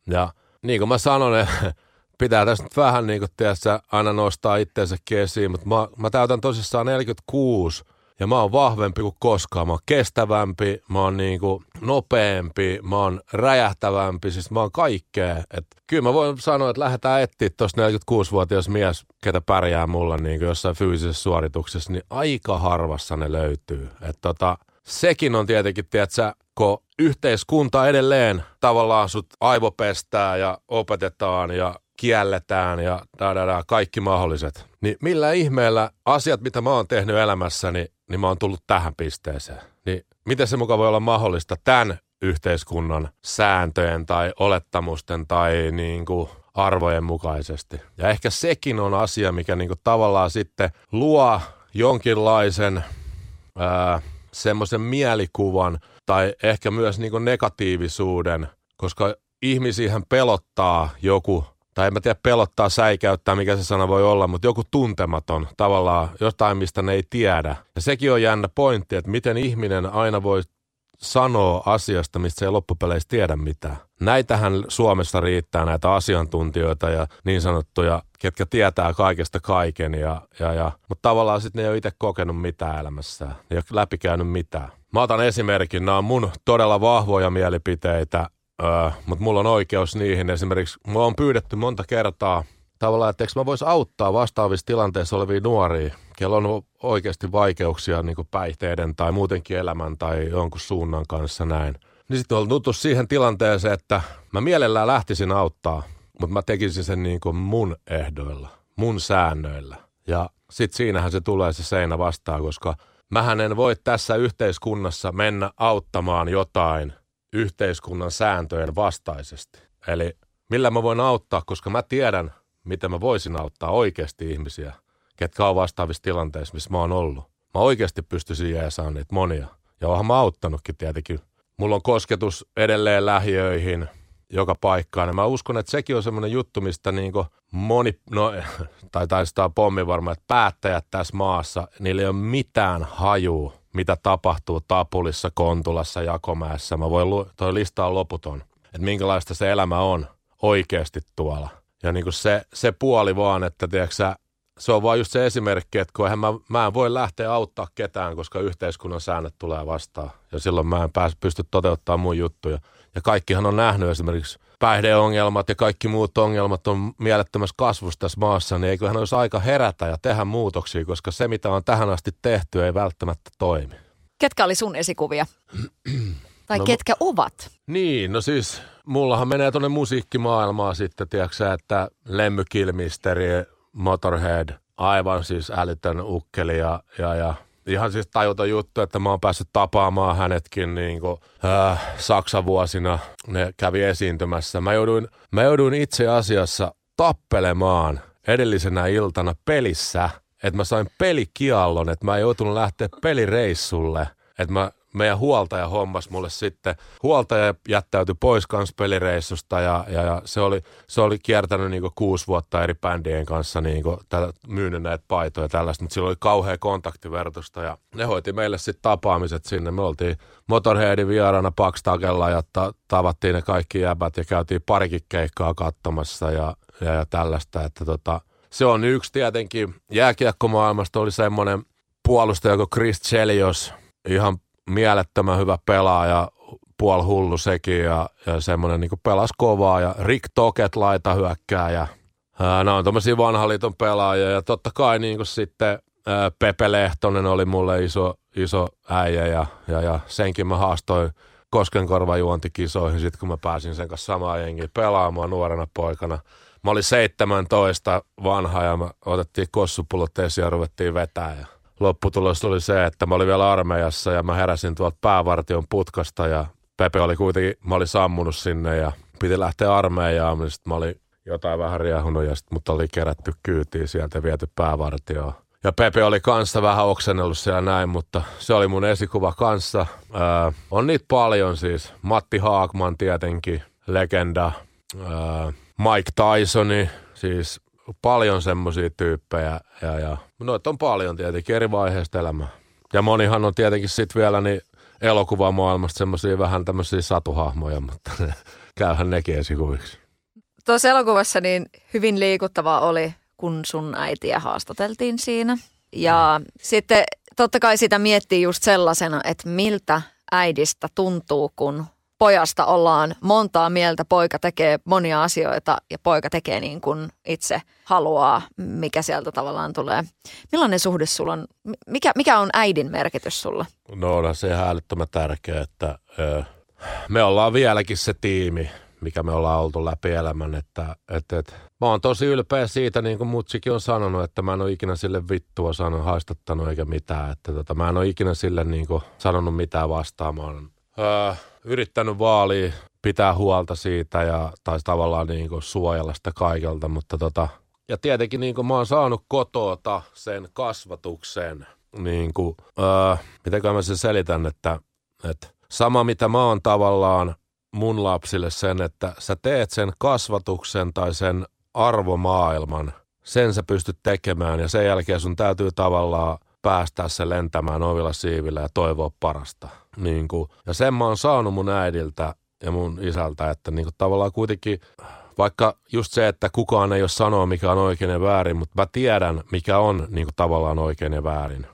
Ja niin kuin mä sanon, pitää tässä nyt vähän niin kuin tiedätkö, aina nostaa itseensä esiin, mutta mä, mä täytän tosissaan 46 ja mä oon vahvempi kuin koskaan. Mä oon kestävämpi, mä oon niin kuin nopeampi, mä oon räjähtävämpi, siis mä oon kaikkea. Et kyllä mä voin sanoa, että lähdetään etsiä tuosta 46-vuotias mies, ketä pärjää mulla niin kuin jossain fyysisessä suorituksessa, niin aika harvassa ne löytyy. Et tota, sekin on tietenkin, tiedätkö, kun yhteiskunta edelleen tavallaan sut aivopestää ja opetetaan ja kielletään ja da, da, da, kaikki mahdolliset. Niin millä ihmeellä asiat, mitä mä oon tehnyt elämässäni, niin mä oon tullut tähän pisteeseen. Niin miten se mukaan voi olla mahdollista tämän yhteiskunnan sääntöjen tai olettamusten tai niin kuin arvojen mukaisesti. Ja ehkä sekin on asia, mikä niin kuin tavallaan sitten luo jonkinlaisen semmoisen mielikuvan tai ehkä myös niin kuin negatiivisuuden, koska ihmisiähän pelottaa joku tai en mä tiedä pelottaa, säikäyttää, mikä se sana voi olla, mutta joku tuntematon tavallaan, jotain mistä ne ei tiedä. Ja sekin on jännä pointti, että miten ihminen aina voi sanoa asiasta, mistä se ei loppupeleissä tiedä mitään. Näitähän Suomessa riittää näitä asiantuntijoita ja niin sanottuja, ketkä tietää kaikesta kaiken, ja, ja, ja. mutta tavallaan sitten ne ei ole itse kokenut mitään elämässään, ne ei ole läpikäynyt mitään. Mä otan esimerkin, nämä on mun todella vahvoja mielipiteitä, Mutta mulla on oikeus niihin. Esimerkiksi mua on pyydetty monta kertaa tavallaan, että eikö mä vois auttaa vastaavissa tilanteissa olevia nuoria, kello on oikeasti vaikeuksia niin päihteiden tai muutenkin elämän tai jonkun suunnan kanssa näin. Niin sitten on tuttu siihen tilanteeseen, että mä mielellään lähtisin auttaa, mutta mä tekisin sen niin kuin mun ehdoilla. mun säännöillä. Ja sitten siinähän se tulee se seinä vastaan, koska mähän en voi tässä yhteiskunnassa mennä auttamaan jotain yhteiskunnan sääntöjen vastaisesti. Eli millä mä voin auttaa, koska mä tiedän, miten mä voisin auttaa oikeasti ihmisiä, ketkä on vastaavissa tilanteissa, missä mä oon ollut. Mä oikeasti pystyisin jeesaan niitä monia. Ja oonhan mä auttanutkin tietenkin. Mulla on kosketus edelleen lähiöihin, joka paikkaan. Ja mä uskon, että sekin on semmoinen juttu, mistä niin moni, no, tai taistaa pommi varmaan, että päättäjät tässä maassa, niillä ei ole mitään hajua, mitä tapahtuu Tapulissa, Kontulassa, Jakomäessä. Mä voin, toi lista on loputon, että minkälaista se elämä on oikeasti tuolla. Ja niin kuin se, se puoli vaan, että tiedätkö, se on vaan just se esimerkki, että kun mä, mä en voi lähteä auttaa ketään, koska yhteiskunnan säännöt tulee vastaan. Ja silloin mä en pääs, pysty toteuttamaan mun juttuja. Ja kaikkihan on nähnyt esimerkiksi päihdeongelmat ja kaikki muut ongelmat on mielettömässä kasvussa tässä maassa, niin eiköhän olisi aika herätä ja tehdä muutoksia, koska se mitä on tähän asti tehty ei välttämättä toimi. Ketkä oli sun esikuvia? tai no, ketkä ovat? Niin, no siis mullahan menee tuonne musiikkimaailmaan sitten, tiedätkö että Lemmy Kilmisteri, Motorhead, aivan siis älytön ukkeli ja, ja, ja ihan siis tajuta juttu, että mä oon päässyt tapaamaan hänetkin niin kuin, äh, Saksan vuosina. Ne kävi esiintymässä. Mä jouduin, mä jouduin itse asiassa tappelemaan edellisenä iltana pelissä, että mä sain pelikiallon, että mä joutunut lähteä pelireissulle. Että mä meidän huoltaja hommas mulle sitten. Huoltaja jättäytyi pois kans pelireissusta ja, ja, ja se, oli, se oli kiertänyt niinku kuusi vuotta eri bändien kanssa niinku, tätä, myynyt näitä paitoja ja tällaista, mutta sillä oli kauhea kontaktivertusta ja ne hoiti meille sitten tapaamiset sinne. Me oltiin Motorheadin vieraana Pakstakella ja ta- tavattiin ne kaikki jäbät ja käytiin parikin keikkaa katsomassa ja, ja, ja tällaista, että tota, se on yksi tietenkin. Jääkiekkomaailmasta oli semmoinen puolustaja kuin Chris Chelios, ihan mielettömän hyvä pelaaja, puol hullu sekin ja, ja semmoinen niin pelas kovaa ja Rick Toket laita hyökkää ja nämä on tämmöisiä vanhan liiton pelaajia ja totta kai niin kuin sitten ää, Pepe Lehtonen oli mulle iso, iso äijä ja, ja, ja senkin mä haastoin Koskenkorvajuontikisoihin sitten kun mä pääsin sen kanssa samaan jengiin pelaamaan nuorena poikana. Mä olin 17 vanha ja me otettiin kossupullot esiin ja ruvettiin vetää ja lopputulos oli se, että mä olin vielä armeijassa ja mä heräsin tuolta päävartion putkasta ja Pepe oli kuitenkin, mä olin sammunut sinne ja piti lähteä armeijaan, niin sitten mä olin jotain vähän riehunut ja sitten mut oli kerätty kyytiin sieltä ja viety päävartioon. Ja Pepe oli kanssa vähän oksennellut siellä näin, mutta se oli mun esikuva kanssa. Öö, on niitä paljon siis. Matti Haakman tietenkin, legenda. Öö, Mike Tysoni, siis paljon semmoisia tyyppejä ja, ja noita on paljon tietenkin eri vaiheista elämää. Ja monihan on tietenkin sitten vielä niin elokuvamaailmasta semmoisia vähän tämmöisiä satuhahmoja, mutta käyhän nekin esikuviksi. Tuossa elokuvassa niin hyvin liikuttavaa oli, kun sun äitiä haastateltiin siinä. Ja mm. sitten totta kai sitä miettii just sellaisena, että miltä äidistä tuntuu, kun pojasta ollaan montaa mieltä, poika tekee monia asioita ja poika tekee niin kuin itse haluaa, mikä sieltä tavallaan tulee. Millainen suhde sulla on? Mikä, mikä on äidin merkitys sulla? No on se ihan älyttömän tärkeä, että ö, me ollaan vieläkin se tiimi, mikä me ollaan oltu läpi elämän. Että, että, että, mä oon tosi ylpeä siitä, niin kuin Mutsikin on sanonut, että mä en ole ikinä sille vittua sanonut, haistattanut eikä mitään. Että tota, mä en ole ikinä sille niin kuin, sanonut mitään oon, öö, yrittänyt vaalia, pitää huolta siitä ja tai tavallaan niin kuin suojella sitä kaikelta, mutta tota, ja tietenkin niin kuin mä oon saanut kotota sen kasvatuksen, niin kuin, öö, miten mä sen selitän, että, että sama mitä mä oon tavallaan mun lapsille sen, että sä teet sen kasvatuksen tai sen arvomaailman, sen sä pystyt tekemään ja sen jälkeen sun täytyy tavallaan päästää se lentämään ovilla siivillä ja toivoa parasta. Niin kuin, ja sen mä oon saanut mun äidiltä ja mun isältä, että niin kuin tavallaan kuitenkin, vaikka just se, että kukaan ei ole sanoa, mikä on oikein ja väärin, mutta mä tiedän, mikä on niin kuin tavallaan oikein ja väärin.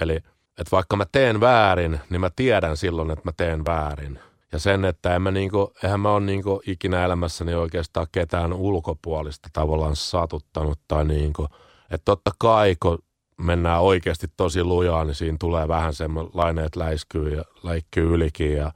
Eli että vaikka mä teen väärin, niin mä tiedän silloin, että mä teen väärin. Ja sen, että en mä niinku, eihän mä ole niinku ikinä elämässäni oikeastaan ketään ulkopuolista tavallaan satuttanut tai niinku, että totta kai kun mennään oikeasti tosi lujaa, niin siinä tulee vähän semmoinen, että läiskyy ja läikkyy ylikin ja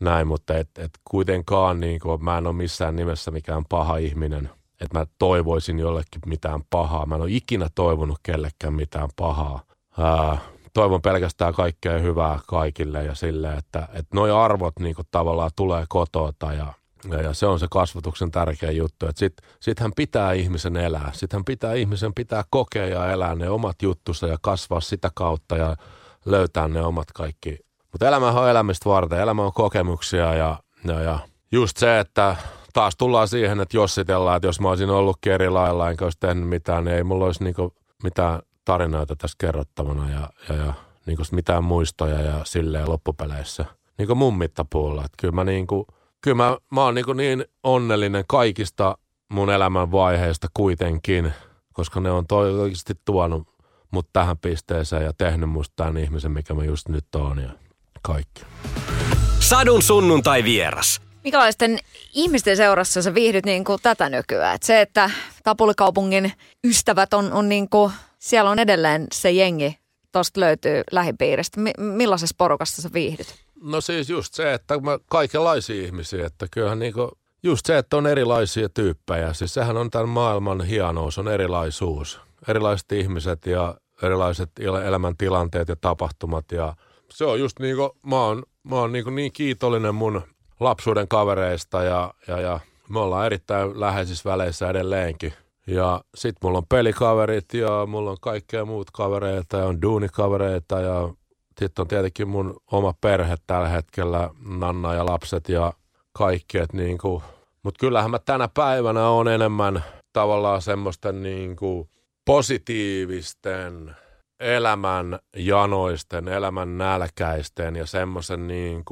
näin, mutta et, et kuitenkaan niin kuin, mä en ole missään nimessä mikään paha ihminen. että mä toivoisin jollekin mitään pahaa. Mä en ole ikinä toivonut kellekään mitään pahaa. Ää, toivon pelkästään kaikkea hyvää kaikille ja sille, että, että noi arvot niin tavallaan tulee kotota ja, ja, ja, se on se kasvatuksen tärkeä juttu, että sit, sittenhän pitää ihmisen elää, sittenhän pitää ihmisen pitää kokea ja elää ne omat juttusa ja kasvaa sitä kautta ja löytää ne omat kaikki. Mutta elämä on elämistä varten, elämä on kokemuksia ja, ja, ja just se, että taas tullaan siihen, että jossitellaan, että jos mä olisin ollutkin eri lailla enkä olisi tehnyt mitään, niin ei mulla olisi niinku mitään tarinoita tässä kerrottavana ja, ja, ja niinku mitään muistoja ja silleen loppupeleissä. Niin kuin mun mittapuulla. Että kyllä mä, niinku, kyllä mä, mä oon niinku niin onnellinen kaikista mun elämän vaiheista kuitenkin, koska ne on oikeasti tuonut mut tähän pisteeseen ja tehnyt musta tämän ihmisen, mikä mä just nyt oon ja kaikki. Sadun sunnuntai vieras. Minkälaisten ihmisten seurassa sä viihdyt niin kuin tätä nykyään? Et se, että Tapulikaupungin ystävät on, on niin kuin, siellä on edelleen se jengi, tosta löytyy lähipiiristä. M- millaisessa porukassa sä viihdyt? No siis just se, että mä kaikenlaisia ihmisiä, että kyllähän niinku, just se, että on erilaisia tyyppejä. Siis sehän on tämän maailman hienous, on erilaisuus. Erilaiset ihmiset ja erilaiset elämäntilanteet ja tapahtumat ja se on just niinku, mä oon, mä oon niinku niin kiitollinen mun lapsuuden kavereista ja, ja, ja me ollaan erittäin läheisissä väleissä edelleenkin. Ja sit mulla on pelikaverit ja mulla on kaikkea muut kavereita ja on duunikavereita ja sitten on tietenkin mun oma perhe tällä hetkellä, Nanna ja lapset ja kaikki. Niin Mutta kyllähän mä tänä päivänä on enemmän tavallaan semmoisten niin positiivisten, elämän janoisten, elämän nälkäisten ja semmoisen niin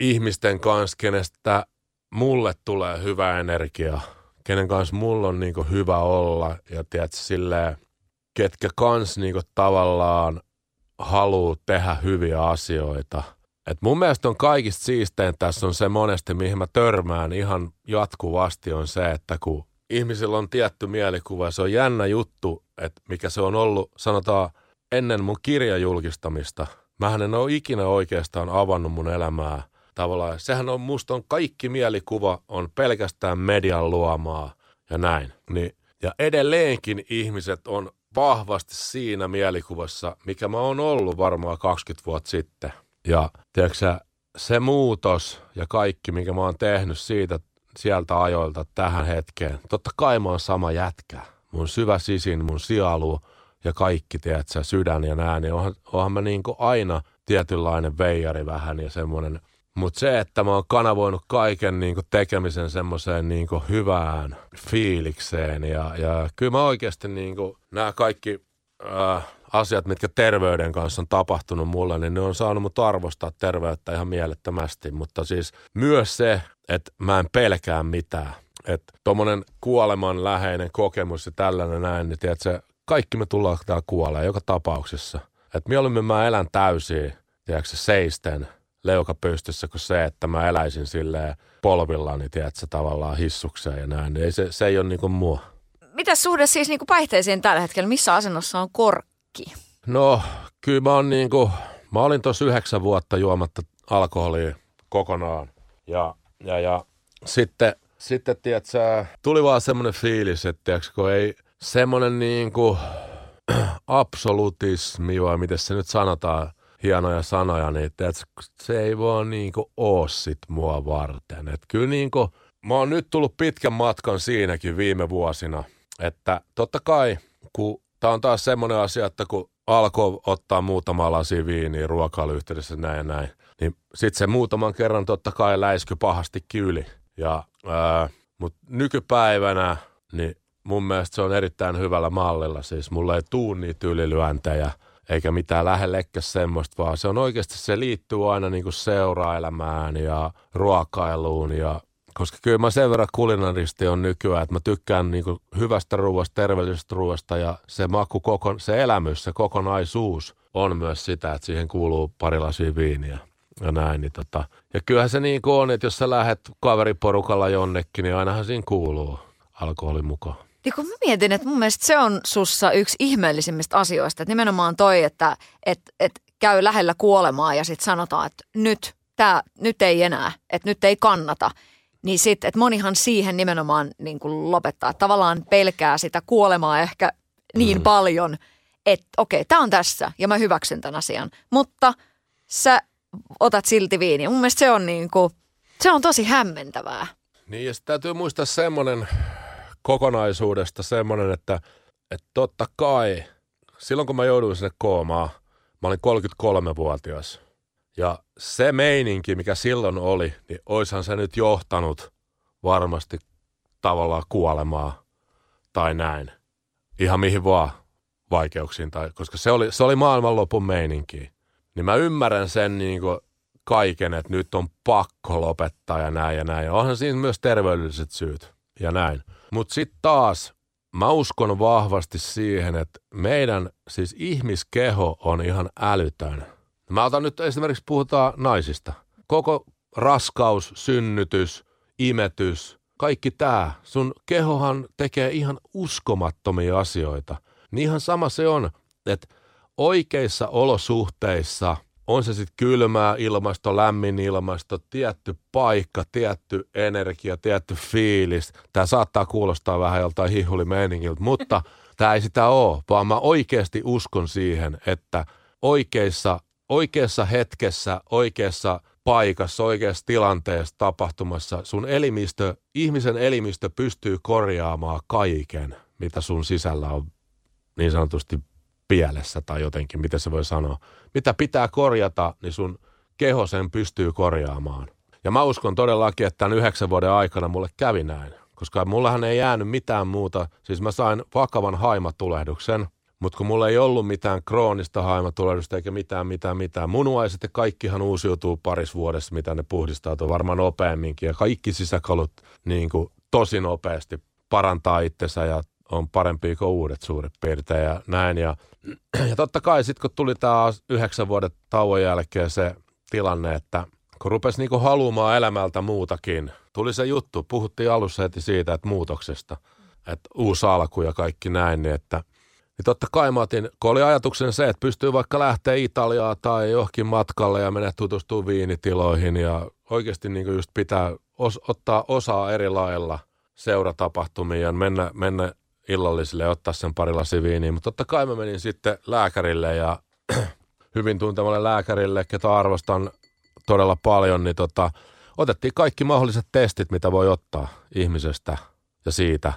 ihmisten kanssa, kenestä mulle tulee hyvä energia, kenen kanssa mulla on niin hyvä olla ja tiedätkö, silleen, ketkä kans niin tavallaan haluaa tehdä hyviä asioita. Et mun mielestä on kaikista siistein tässä on se monesti, mihin mä törmään ihan jatkuvasti on se, että kun ihmisillä on tietty mielikuva, se on jännä juttu, että mikä se on ollut, sanotaan, ennen mun kirjan julkistamista. Mähän en ole ikinä oikeastaan avannut mun elämää tavallaan. Sehän on, musta on kaikki mielikuva on pelkästään median luomaa ja näin. Niin, ja edelleenkin ihmiset on vahvasti siinä mielikuvassa, mikä mä oon ollut varmaan 20 vuotta sitten. Ja tiedätkö se muutos ja kaikki, mikä mä oon tehnyt siitä sieltä ajoilta tähän hetkeen. Totta kai mä oon sama jätkä. Mun syvä sisin, mun sielu ja kaikki, tiedätkö, sydän ja nää, niin onhan, onhan mä niin aina tietynlainen veijari vähän ja semmoinen. Mutta se, että mä oon kanavoinut kaiken niin tekemisen semmoiseen niin hyvään fiilikseen ja, ja kyllä mä oikeasti niin nämä kaikki äh, asiat, mitkä terveyden kanssa on tapahtunut mulle, niin ne on saanut mut arvostaa terveyttä ihan mielettömästi. Mutta siis myös se, että mä en pelkää mitään. Että tuommoinen kuoleman läheinen kokemus ja tällainen näin, niin tiedätkö, kaikki me tullaan täällä kuolee joka tapauksessa. Että mieluummin mä elän täysin, tiedätkö, seisten leuka pystyssä kuin se, että mä eläisin silleen polvillani, tiedätkö, tavallaan hissukseen ja näin. Ei, se, se ei ole niin kuin mua. Mitä suhde siis niin kuin päihteisiin tällä hetkellä? Missä asennossa on korkki? No, kyllä mä oon niin kuin, mä olin tuossa yhdeksän vuotta juomatta alkoholia kokonaan. Ja, ja, ja sitten, sitten tiedätkö, tuli vaan semmoinen fiilis, että tiedätkö, kun ei semmoinen niin kuin absolutismi, vai miten se nyt sanotaan, hienoja sanoja, niin tiedätkö, se ei vaan niin kuin oo sit mua varten. Et kyllä niin kuin, mä oon nyt tullut pitkän matkan siinäkin viime vuosina, että totta kai, kun tää on taas semmoinen asia, että kun alkoi ottaa muutama lasi viiniä ruokailuyhteydessä näin ja näin, niin sitten se muutaman kerran totta kai läisky pahasti yli. Ja, ää, mut nykypäivänä, niin mun mielestä se on erittäin hyvällä mallilla. Siis mulla ei tuu niitä ylilyöntejä, eikä mitään lähellekään semmoista, vaan se on oikeasti, se liittyy aina niin kuin seuraelämään ja ruokailuun ja koska kyllä mä sen verran kulinaristi on nykyään, että mä tykkään niin hyvästä ruoasta, terveellisestä ruoasta ja se maku, se elämys, se kokonaisuus on myös sitä, että siihen kuuluu pari lasia viiniä ja näin. Niin tota. Ja kyllähän se niin kuin on, että jos sä lähdet kaveriporukalla jonnekin, niin ainahan siinä kuuluu alkoholin mukaan. Niin kun mä mietin, että mun mielestä se on sussa yksi ihmeellisimmistä asioista, että nimenomaan toi, että et, et käy lähellä kuolemaa ja sitten sanotaan, että nyt, tää, nyt ei enää, että nyt ei kannata. Niin sitten, että monihan siihen nimenomaan niin kuin lopettaa. Tavallaan pelkää sitä kuolemaa ehkä niin mm. paljon, että okei, tämä on tässä ja mä hyväksyn tämän asian. Mutta sä otat silti viiniä. Mun mielestä se on, niin kuin, se on tosi hämmentävää. Niin ja täytyy muistaa semmoinen kokonaisuudesta semmoinen, että, että totta kai silloin kun mä jouduin sinne koomaan, mä olin 33-vuotias. Ja se meininki, mikä silloin oli, niin oishan se nyt johtanut varmasti tavallaan kuolemaa tai näin. Ihan mihin vaan vaikeuksiin, tai, koska se oli, se oli maailmanlopun meininki. Niin mä ymmärrän sen niin kuin kaiken, että nyt on pakko lopettaa ja näin ja näin. Ja onhan siinä myös terveydelliset syyt ja näin. Mutta sitten taas mä uskon vahvasti siihen, että meidän siis ihmiskeho on ihan älytön. Mä otan nyt esimerkiksi puhutaan naisista. Koko raskaus, synnytys, imetys, kaikki tämä. Sun kehohan tekee ihan uskomattomia asioita. Niin ihan sama se on, että oikeissa olosuhteissa – on se sitten kylmää ilmasto, lämmin ilmasto, tietty paikka, tietty energia, tietty fiilis. Tämä saattaa kuulostaa vähän joltain hihulimeiningiltä, mutta tämä ei sitä ole, vaan mä oikeasti uskon siihen, että oikeissa, oikeassa hetkessä, oikeassa paikassa, oikeassa tilanteessa, tapahtumassa sun elimistö, ihmisen elimistö pystyy korjaamaan kaiken, mitä sun sisällä on niin sanotusti pielessä tai jotenkin, miten se voi sanoa. Mitä pitää korjata, niin sun keho sen pystyy korjaamaan. Ja mä uskon todellakin, että tämän yhdeksän vuoden aikana mulle kävi näin. Koska mullahan ei jäänyt mitään muuta. Siis mä sain vakavan haimatulehduksen, mutta kun mulla ei ollut mitään kroonista haimatulehdusta eikä mitään, mitään, mitään. Munuaiset ja kaikkihan uusiutuu paris vuodessa, mitä ne puhdistautuu varmaan nopeamminkin. Ja kaikki sisäkalut niin kuin, tosi nopeasti parantaa itsensä ja on parempi kuin uudet suuret piirtein ja näin. Ja, ja totta kai sitten kun tuli tämä yhdeksän vuoden tauon jälkeen se tilanne, että kun rupesi niinku haluamaan elämältä muutakin, tuli se juttu, puhuttiin alussa heti siitä, että muutoksesta, että uusi alku ja kaikki näin, niin että niin totta kai mä otin, kun oli ajatuksen se, että pystyy vaikka lähteä Italiaan tai johonkin matkalle ja mennä tutustumaan viinitiloihin ja oikeasti niin just pitää os, ottaa osaa eri lailla seuratapahtumiin ja mennä, mennä illallisille ja ottaa sen pari lasi viiniä. Mutta totta kai mä menin sitten lääkärille ja hyvin tuntemalle lääkärille, ketä arvostan todella paljon, niin tota, otettiin kaikki mahdolliset testit, mitä voi ottaa ihmisestä ja siitä,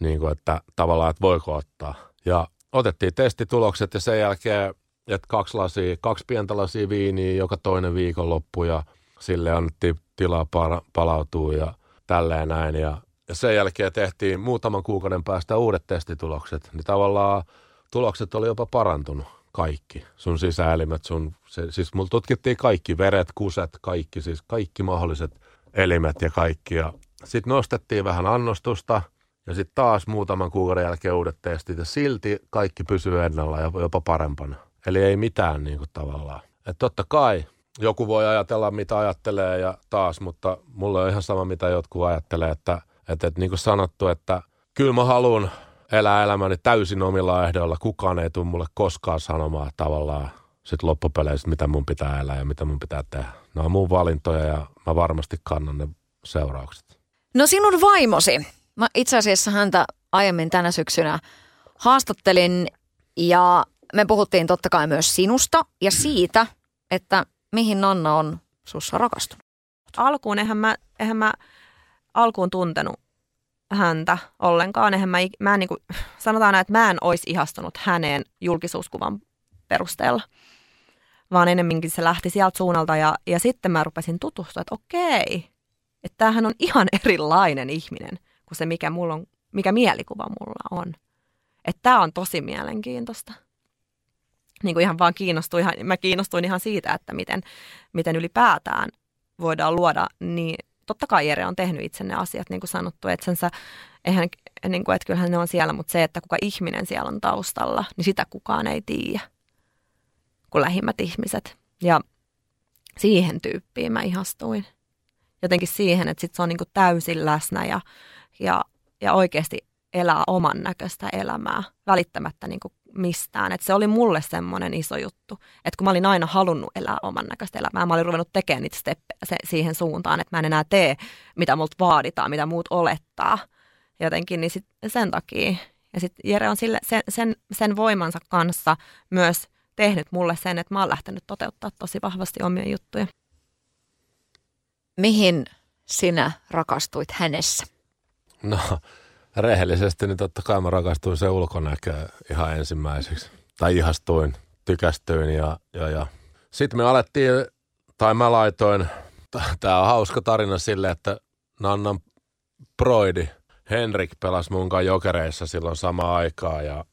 niin kuin, että tavallaan, että voiko ottaa. Ja otettiin testitulokset ja sen jälkeen, että kaksi, lasia, kaksi pientä lasia viiniä joka toinen viikonloppu ja sille annettiin tilaa palautua ja tälleen näin. Ja ja sen jälkeen tehtiin muutaman kuukauden päästä uudet testitulokset, niin tavallaan tulokset oli jopa parantunut kaikki. Sun sisäelimet, sun, se, siis mulla tutkittiin kaikki, veret, kuset, kaikki, siis kaikki mahdolliset elimet ja kaikki. Ja sitten nostettiin vähän annostusta ja sitten taas muutaman kuukauden jälkeen uudet testit ja silti kaikki pysyy ennalla ja jopa parempana. Eli ei mitään niin kuin tavallaan. Et totta kai joku voi ajatella mitä ajattelee ja taas, mutta mulle on ihan sama mitä jotkut ajattelee, että että, että niin kuin sanottu, että kyllä mä haluan elää elämäni täysin omilla ehdoilla. Kukaan ei tule mulle koskaan sanomaan tavallaan sit loppupeleissä, mitä mun pitää elää ja mitä mun pitää tehdä. Ne on mun valintoja ja mä varmasti kannan ne seuraukset. No sinun vaimosi. Mä itse asiassa häntä aiemmin tänä syksynä haastattelin ja me puhuttiin totta kai myös sinusta ja siitä, että mihin Nanna on sussa rakastunut. Alkuun eihän mä, eihän mä alkuun tuntenut häntä ollenkaan. Eihän mä, mä en niin kuin, sanotaan näin, että mä en olisi ihastunut häneen julkisuuskuvan perusteella, vaan enemmänkin se lähti sieltä suunnalta ja, ja sitten mä rupesin tutustua, että okei, että tämähän on ihan erilainen ihminen kuin se, mikä, mulla on, mikä mielikuva mulla on. Että tämä on tosi mielenkiintoista. Niin kuin ihan vaan kiinnostuin, ihan, mä kiinnostuin ihan siitä, että miten, miten ylipäätään voidaan luoda niin totta kai Jere on tehnyt itse ne asiat, niin kuin sanottu, että sensä, eihän, niin kuin, että kyllähän ne on siellä, mutta se, että kuka ihminen siellä on taustalla, niin sitä kukaan ei tiedä kuin lähimmät ihmiset. Ja siihen tyyppiin mä ihastuin. Jotenkin siihen, että sit se on niin kuin täysin läsnä ja, ja, ja oikeasti elää oman näköistä elämää, välittämättä niin kuin mistään. Et se oli mulle semmoinen iso juttu, että kun mä olin aina halunnut elää oman näköistä elämää, mä olin ruvennut tekemään niitä steppejä se, siihen suuntaan, että mä en enää tee, mitä multa vaaditaan, mitä muut olettaa. Jotenkin, niin sit sen takia. Ja sitten Jere on sille, sen, sen, sen voimansa kanssa myös tehnyt mulle sen, että mä oon lähtenyt toteuttaa tosi vahvasti omia juttuja. Mihin sinä rakastuit hänessä? No, rehellisesti niin totta kai mä rakastuin se ulkonäköä ihan ensimmäiseksi. Tai ihastuin, tykästyin ja, ja, ja. sitten me alettiin, tai mä laitoin, tämä on hauska tarina sille, että Nannan Broidi, Henrik pelasi mun kanssa jokereissa silloin samaan aikaa ja,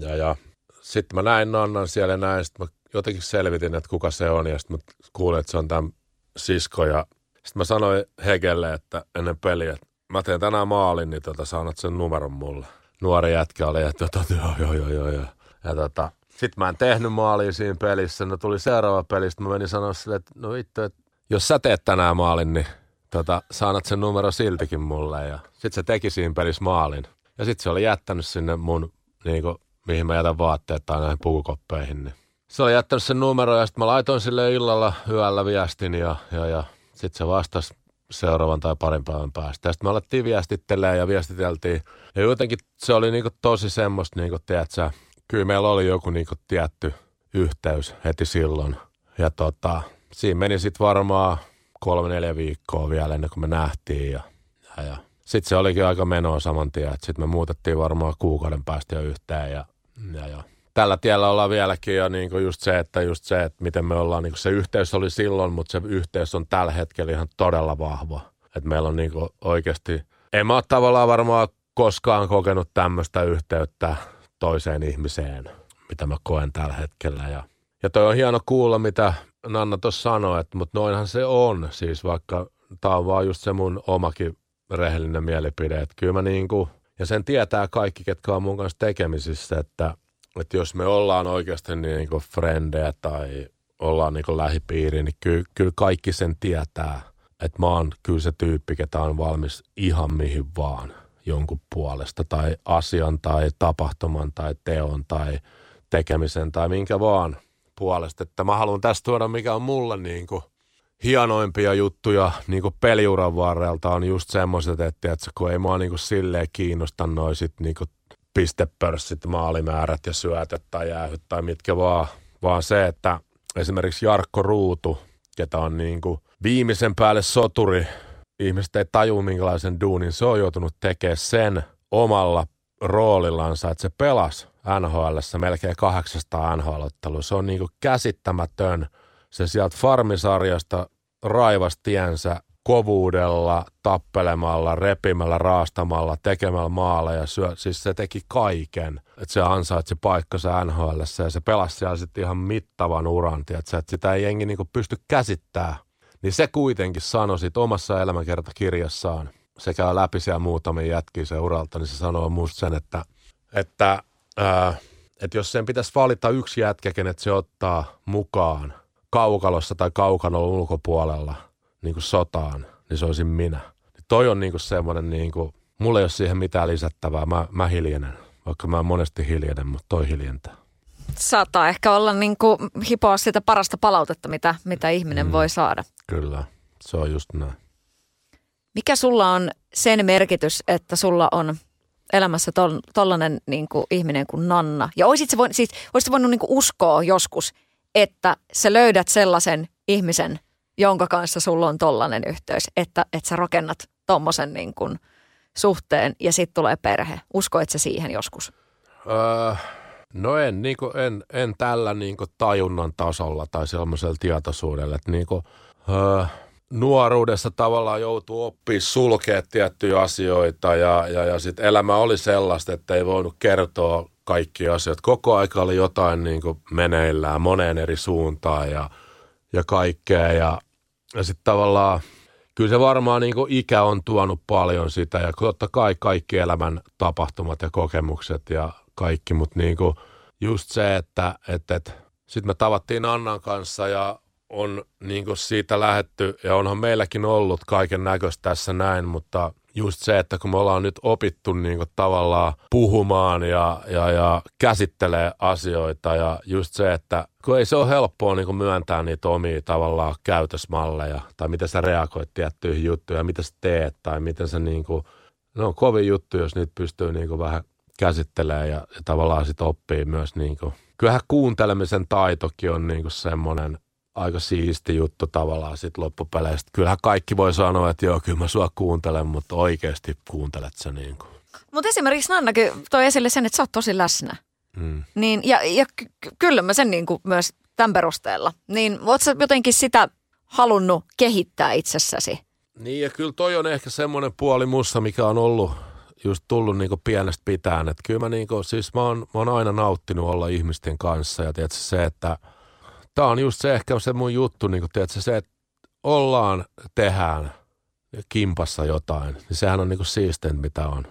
ja, ja sitten mä näin Nannan siellä ja näin, sitten mä jotenkin selvitin, että kuka se on ja sitten mä kuulin, että se on tämän sisko ja sitten mä sanoin Hegelle, että ennen peliä, että mä teen tänään maalin, niin tota, saanat sen numeron mulle. Nuori jätkä oli, että tota, joo, joo, joo, joo. Ja tota, sitten mä en tehnyt maalia siinä pelissä. No tuli seuraava peli, sitten mä menin sanoa sille, että no vittu, että jos sä teet tänään maalin, niin tota, saanat sen numero siltikin mulle. Ja sitten se teki siinä pelissä maalin. Ja sitten se oli jättänyt sinne mun, niin kuin, mihin mä jätän vaatteet tai näihin pukukoppeihin. Niin. Se oli jättänyt sen numero ja sitten mä laitoin sille illalla yöllä viestin ja, ja, ja sitten se vastasi seuraavan tai parin päivän päästä. sitten me alettiin viestittelemään ja viestiteltiin. Ja jotenkin se oli niinku tosi semmoista, niinku, tiedätkö, kyllä meillä oli joku niinku tietty yhteys heti silloin. Ja tota, siinä meni sitten varmaan kolme, neljä viikkoa vielä ennen kuin me nähtiin. Ja, ja, ja. Sitten se olikin aika menoa saman tien. Sitten me muutettiin varmaan kuukauden päästä jo yhteen. Ja, ja, ja tällä tiellä ollaan vieläkin ja niin kuin just se, että just se, että miten me ollaan, niin kuin se yhteys oli silloin, mutta se yhteys on tällä hetkellä ihan todella vahva. Että meillä on niin kuin oikeasti, en mä ole tavallaan varmaan koskaan kokenut tämmöistä yhteyttä toiseen ihmiseen, mitä mä koen tällä hetkellä. Ja, ja toi on hieno kuulla, mitä Nanna tuossa sanoi, että, mutta noinhan se on. Siis vaikka tämä on vaan just se mun omakin rehellinen mielipide, että kyllä mä niin kuin, ja sen tietää kaikki, ketkä on mun kanssa tekemisissä, että että jos me ollaan oikeasti niin kuin frendejä tai ollaan niin kuin lähipiiri, niin kyllä, kyllä kaikki sen tietää, että mä oon kyllä se tyyppi, ketä on valmis ihan mihin vaan jonkun puolesta tai asian tai tapahtuman tai teon tai tekemisen tai minkä vaan puolesta. Että mä haluan tästä tuoda, mikä on mulle niin kuin hienoimpia juttuja niin kuin peliuran varrelta on just semmoiset, että, että kun ei mua niin kuin silleen kiinnosta noin sit niin kuin pistepörssit, maalimäärät ja syötöt tai jäähyt tai mitkä vaan, vaan se, että esimerkiksi Jarkko Ruutu, ketä on niin kuin viimeisen päälle soturi, ihmiset ei taju minkälaisen duunin se on joutunut tekemään sen omalla roolillansa, että se pelasi nhl melkein 800 NHL-ottelua. Se on niin kuin käsittämätön. Se sieltä farmisarjasta raivasi tiensä kovuudella, tappelemalla, repimällä, raastamalla, tekemällä maaleja. Syö, siis se teki kaiken, että se ansaitsi paikkansa NHL ja se pelasi siellä sitten ihan mittavan uran, että sitä ei jengi niinku pysty käsittämään. Niin se kuitenkin sanoi sit omassa elämänkertakirjassaan, se käy läpi siellä muutamia jätkiä se uralta, niin se sanoo musta sen, että, että, ää, että jos sen pitäisi valita yksi jätkä, kenet se ottaa mukaan kaukalossa tai kaukanon ulkopuolella – niin kuin sotaan, niin se olisin minä. Niin toi on niin kuin semmoinen, niin kuin, mulla ei ole siihen mitään lisättävää. Mä, mä hiljenen, vaikka mä monesti hiljenen, mutta toi hiljentää. Saattaa ehkä olla niin kuin hipoa sitä parasta palautetta, mitä, mitä ihminen mm, voi saada. Kyllä, se on just näin. Mikä sulla on sen merkitys, että sulla on elämässä tollainen niin kuin ihminen kuin Nanna? Ja olisit se voinut, siis, olisit voinut niin kuin uskoa joskus, että sä löydät sellaisen ihmisen, jonka kanssa sulla on tollainen yhteys, että, että sä rakennat tommosen niin kuin suhteen ja sitten tulee perhe. Uskoit sä siihen joskus? Öö, no en, niin kuin, en, en tällä niin kuin tajunnan tasolla tai sellaisella tietoisuudella, että niin kuin, öö, nuoruudessa tavallaan joutuu oppimaan sulkea tiettyjä asioita ja, ja, ja sitten elämä oli sellaista, että ei voinut kertoa kaikki asiat. Koko aika oli jotain niin kuin meneillään moneen eri suuntaan ja – ja kaikkea. Ja, ja sitten tavallaan kyllä se varmaan niin ikä on tuonut paljon sitä ja totta kai kaikki elämän tapahtumat ja kokemukset ja kaikki, mutta niin just se, että, että, että sitten me tavattiin Annan kanssa ja on niin siitä lähetty ja onhan meilläkin ollut kaiken näköistä tässä näin, mutta just se, että kun me ollaan nyt opittu niin kuin tavallaan puhumaan ja, ja, ja käsittelee asioita ja just se, että kun ei se ole helppoa niin kuin myöntää niitä omia tavallaan käytösmalleja tai miten sä reagoit tiettyihin juttuihin mitä sä teet tai miten sä niin kuin, ne on kovin juttu, jos niitä pystyy niin kuin vähän käsittelemään ja, ja tavallaan sitten oppii myös niin kuin, kyllähän kuuntelemisen taitokin on niin kuin semmoinen aika siisti juttu tavallaan sitten loppupeleistä. Kyllähän kaikki voi sanoa, että joo, kyllä mä sua kuuntelen, mutta oikeasti kuuntelet sä niin kuin. Mutta esimerkiksi Nannakin toi esille sen, että sä oot tosi läsnä. Mm. Niin, ja, ja ky- kyllä mä sen niin kuin myös tämän perusteella. Niin oot sä jotenkin sitä halunnut kehittää itsessäsi? Niin ja kyllä toi on ehkä semmoinen puoli mussa, mikä on ollut just tullut niinku pienestä pitäen. Että kyllä mä, niinku, siis mä oon, mä oon aina nauttinut olla ihmisten kanssa ja tiedätkö, se, että tämä on just se ehkä se mun juttu, niinku, tiedätkö, se, että ollaan, tehdään kimpassa jotain, niin sehän on niinku siisteintä, mitä on.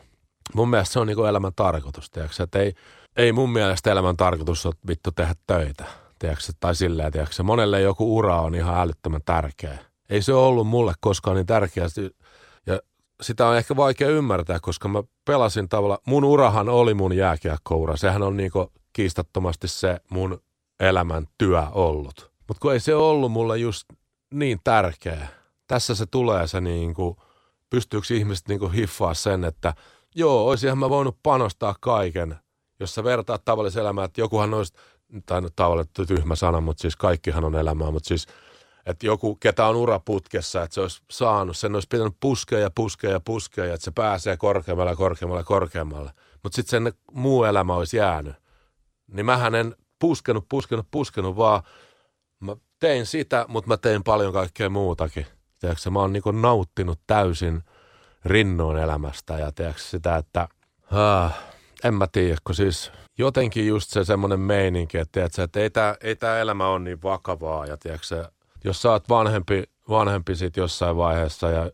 Mun mielestä se on niinku elämän tarkoitus, tiedätkö, että ei, ei mun mielestä elämän tarkoitus ole vittu tehdä töitä, tiedätkö, tai silleen, tiedätkö, monelle joku ura on ihan älyttömän tärkeä. Ei se ollut mulle koskaan niin tärkeä, ja sitä on ehkä vaikea ymmärtää, koska mä pelasin tavalla, mun urahan oli mun jääkiekkoura, sehän on niinku kiistattomasti se mun elämän työ ollut. Mutta kun ei se ollut mulle just niin tärkeä. Tässä se tulee se niinku, pystyykö ihmiset niinku hiffaa sen, että joo, olisinhan mä voinut panostaa kaiken, jos sä vertaat tavallisen elämään, että jokuhan olisi, tai no, tavallinen tyhmä sana, mutta siis kaikkihan on elämää, mutta siis että joku, ketä on uraputkessa, että se olisi saanut, sen olisi pitänyt puskea ja puskea ja puskea, ja että se pääsee korkeammalle, korkeammalle, korkeammalle. Mutta sitten sen muu elämä olisi jäänyt. Niin mähän en puskenut, puskenut, puskenut, vaan mä tein sitä, mutta mä tein paljon kaikkea muutakin. Tiedätkö, mä oon niinku nauttinut täysin rinnoin elämästä ja tiedätkö, sitä, että ah, en mä tiedä, kun siis jotenkin just se semmoinen meininki, että, tiedätkö, että ei tämä ei tää elämä ole niin vakavaa ja tiedätkö, jos sä oot vanhempi, vanhempi sit jossain vaiheessa ja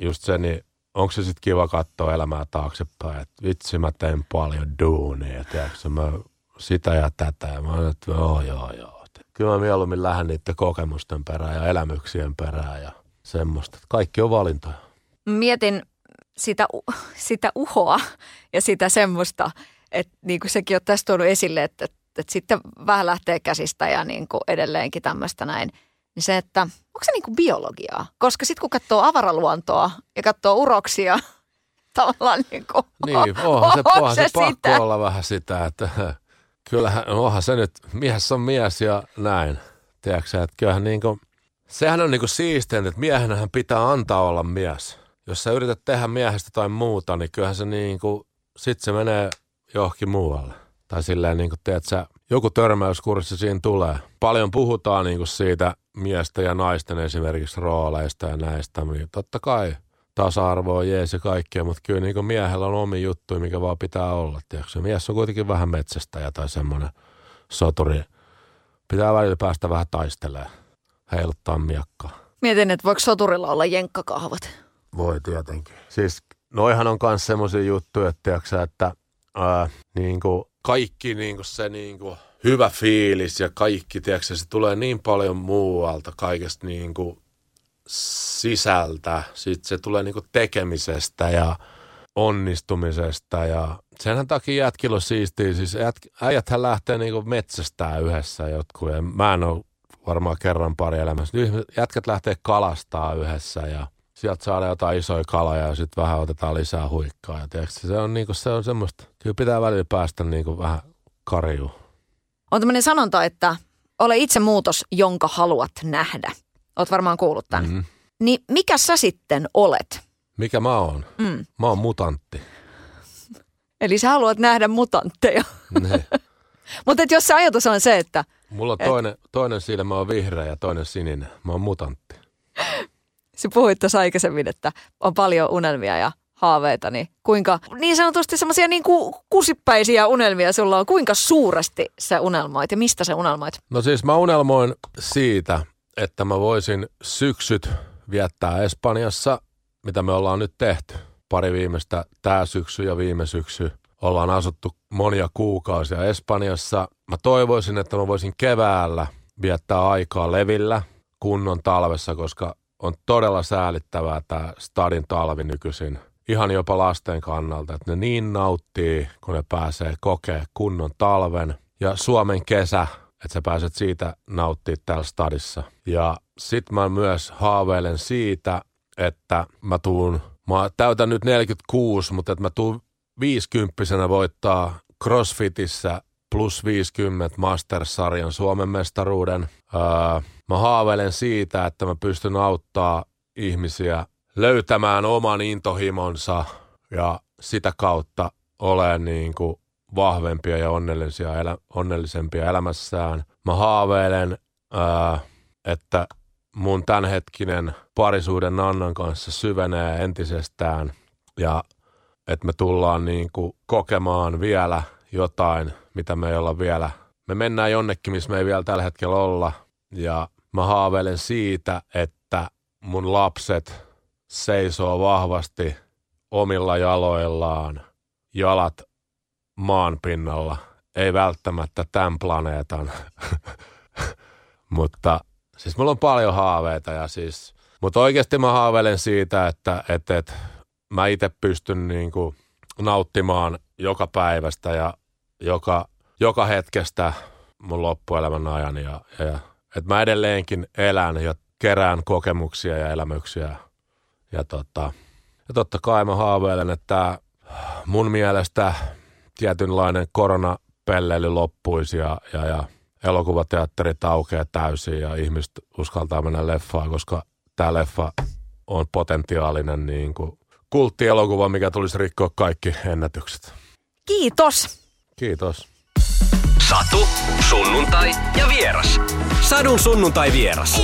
just se, niin onko se sitten kiva katsoa elämää taaksepäin, että vitsi mä teen paljon duunia, tiedätkö, mä sitä ja tätä. Ja mä olen, että joo, joo, joo. Kyllä mä mieluummin lähden niiden kokemusten perään ja elämyksien perään ja semmoista. Kaikki on valintoja. Mietin sitä, sitä uhoa ja sitä semmoista, että niin kuin sekin on tässä tuonut esille, että, että, että sitten vähän lähtee käsistä ja niin kuin edelleenkin tämmöistä näin. Niin se, että onko se niin kuin biologiaa? Koska sitten kun katsoo avaraluontoa ja katsoo uroksia, tavallaan niin kuin, Niin, onhan se, onhan se, se pakko sitä? olla vähän sitä, että kyllähän, onhan se nyt, mies on mies ja näin. Tiedätkö että kyllähän niin kuin, sehän on niin kuin siisteintä, että miehenähän pitää antaa olla mies. Jos sä yrität tehdä miehestä tai muuta, niin kyllähän se niin kuin, sit se menee johonkin muualle. Tai silleen niin kuin, tiedät sä, joku törmäyskurssi siinä tulee. Paljon puhutaan niin kuin siitä miesten ja naisten esimerkiksi rooleista ja näistä. Niin totta kai tasa-arvo on jees ja kaikkea, mutta kyllä niin miehellä on omi juttuja, mikä vaan pitää olla. Tiedätkö? Mies on kuitenkin vähän metsästäjä tai semmoinen soturi. Pitää välillä päästä vähän taistelemaan, heiluttaa miakkaa. Mietin, että voiko soturilla olla jenkkakahvat. Voi tietenkin. Siis noihan on myös semmoisia juttuja, että, tiedätkö, että ää, niin kuin kaikki niin kuin se niin kuin hyvä fiilis ja kaikki, tiedätkö, se tulee niin paljon muualta kaikesta niin kuin sisältä. Sitten se tulee niin kuin tekemisestä ja onnistumisesta ja senhän takia jätkillä on siistiä. Siis jät, äijäthän lähtee niin kuin metsästää yhdessä jotkut ja mä en ole varmaan kerran pari elämässä. Nyt jätkät lähtee kalastaa yhdessä ja sieltä saadaan jotain isoja kaloja ja sitten vähän otetaan lisää huikkaa. Ja tiedätkö, se on, niinku, se on semmoista, kyllä pitää välillä päästä niinku vähän karjuun. On tämmöinen sanonta, että ole itse muutos, jonka haluat nähdä. Oot varmaan kuullut tämän. Mhm. Niin mikä sä sitten olet? Mikä mä oon? Mm. Mä oon mutantti. Eli sä haluat nähdä mutantteja. Mutta jos se ajatus on se, että Mulla on toinen, toinen silmä on vihreä ja toinen sininen. Mä oon mutantti. sä puhuit tuossa aikaisemmin, että on paljon unelmia ja haaveita, niin kuinka niin sanotusti semmoisia niin kuin kusipäisiä unelmia sulla on, kuinka suuresti sä unelmoit ja mistä sä unelmoit? No siis mä unelmoin siitä, että mä voisin syksyt viettää Espanjassa, mitä me ollaan nyt tehty. Pari viimeistä, tää syksy ja viime syksy. Ollaan asuttu monia kuukausia Espanjassa. Mä toivoisin, että mä voisin keväällä viettää aikaa levillä kunnon talvessa, koska on todella säälittävää tämä stadin talvi nykyisin. ihan jopa lasten kannalta, että ne niin nauttii, kun ne pääsee kokee kunnon talven ja Suomen kesä, että sä pääset siitä nauttia täällä stadissa. Ja sit mä myös haaveilen siitä, että mä tuun, mä täytän nyt 46, mutta että mä tuun 50 voittaa CrossFitissä plus 50 Masters-sarjan Suomen mestaruuden. Öö, mä haaveilen siitä, että mä pystyn auttaa ihmisiä löytämään oman intohimonsa ja sitä kautta olen niin kuin vahvempia ja onnellisia, elä, onnellisempia elämässään. Mä haaveilen, ää, että mun tämänhetkinen parisuuden Nannan kanssa syvenee entisestään ja että me tullaan niin kuin kokemaan vielä jotain, mitä me ei olla vielä. Me mennään jonnekin, missä me ei vielä tällä hetkellä olla ja mä haaveilen siitä, että mun lapset seisoo vahvasti omilla jaloillaan, jalat maan pinnalla, ei välttämättä tämän planeetan, mutta siis mulla on paljon haaveita ja siis, mutta oikeasti mä haaveilen siitä, että, että, että mä itse pystyn niin kuin nauttimaan joka päivästä ja joka, joka hetkestä mun loppuelämän ajan ja, ja että mä edelleenkin elän ja kerään kokemuksia ja elämyksiä. Ja, tota, ja totta kai mä haaveilen, että mun mielestä tietynlainen koronapelleily loppuisi ja, ja, ja elokuvateatterit aukeaa täysin ja ihmiset uskaltaa mennä leffaan, koska tämä leffa on potentiaalinen niin kuin kulttielokuva, mikä tulisi rikkoa kaikki ennätykset. Kiitos. Kiitos. Satu, sunnuntai ja vieras. Sadun sunnuntai vieras.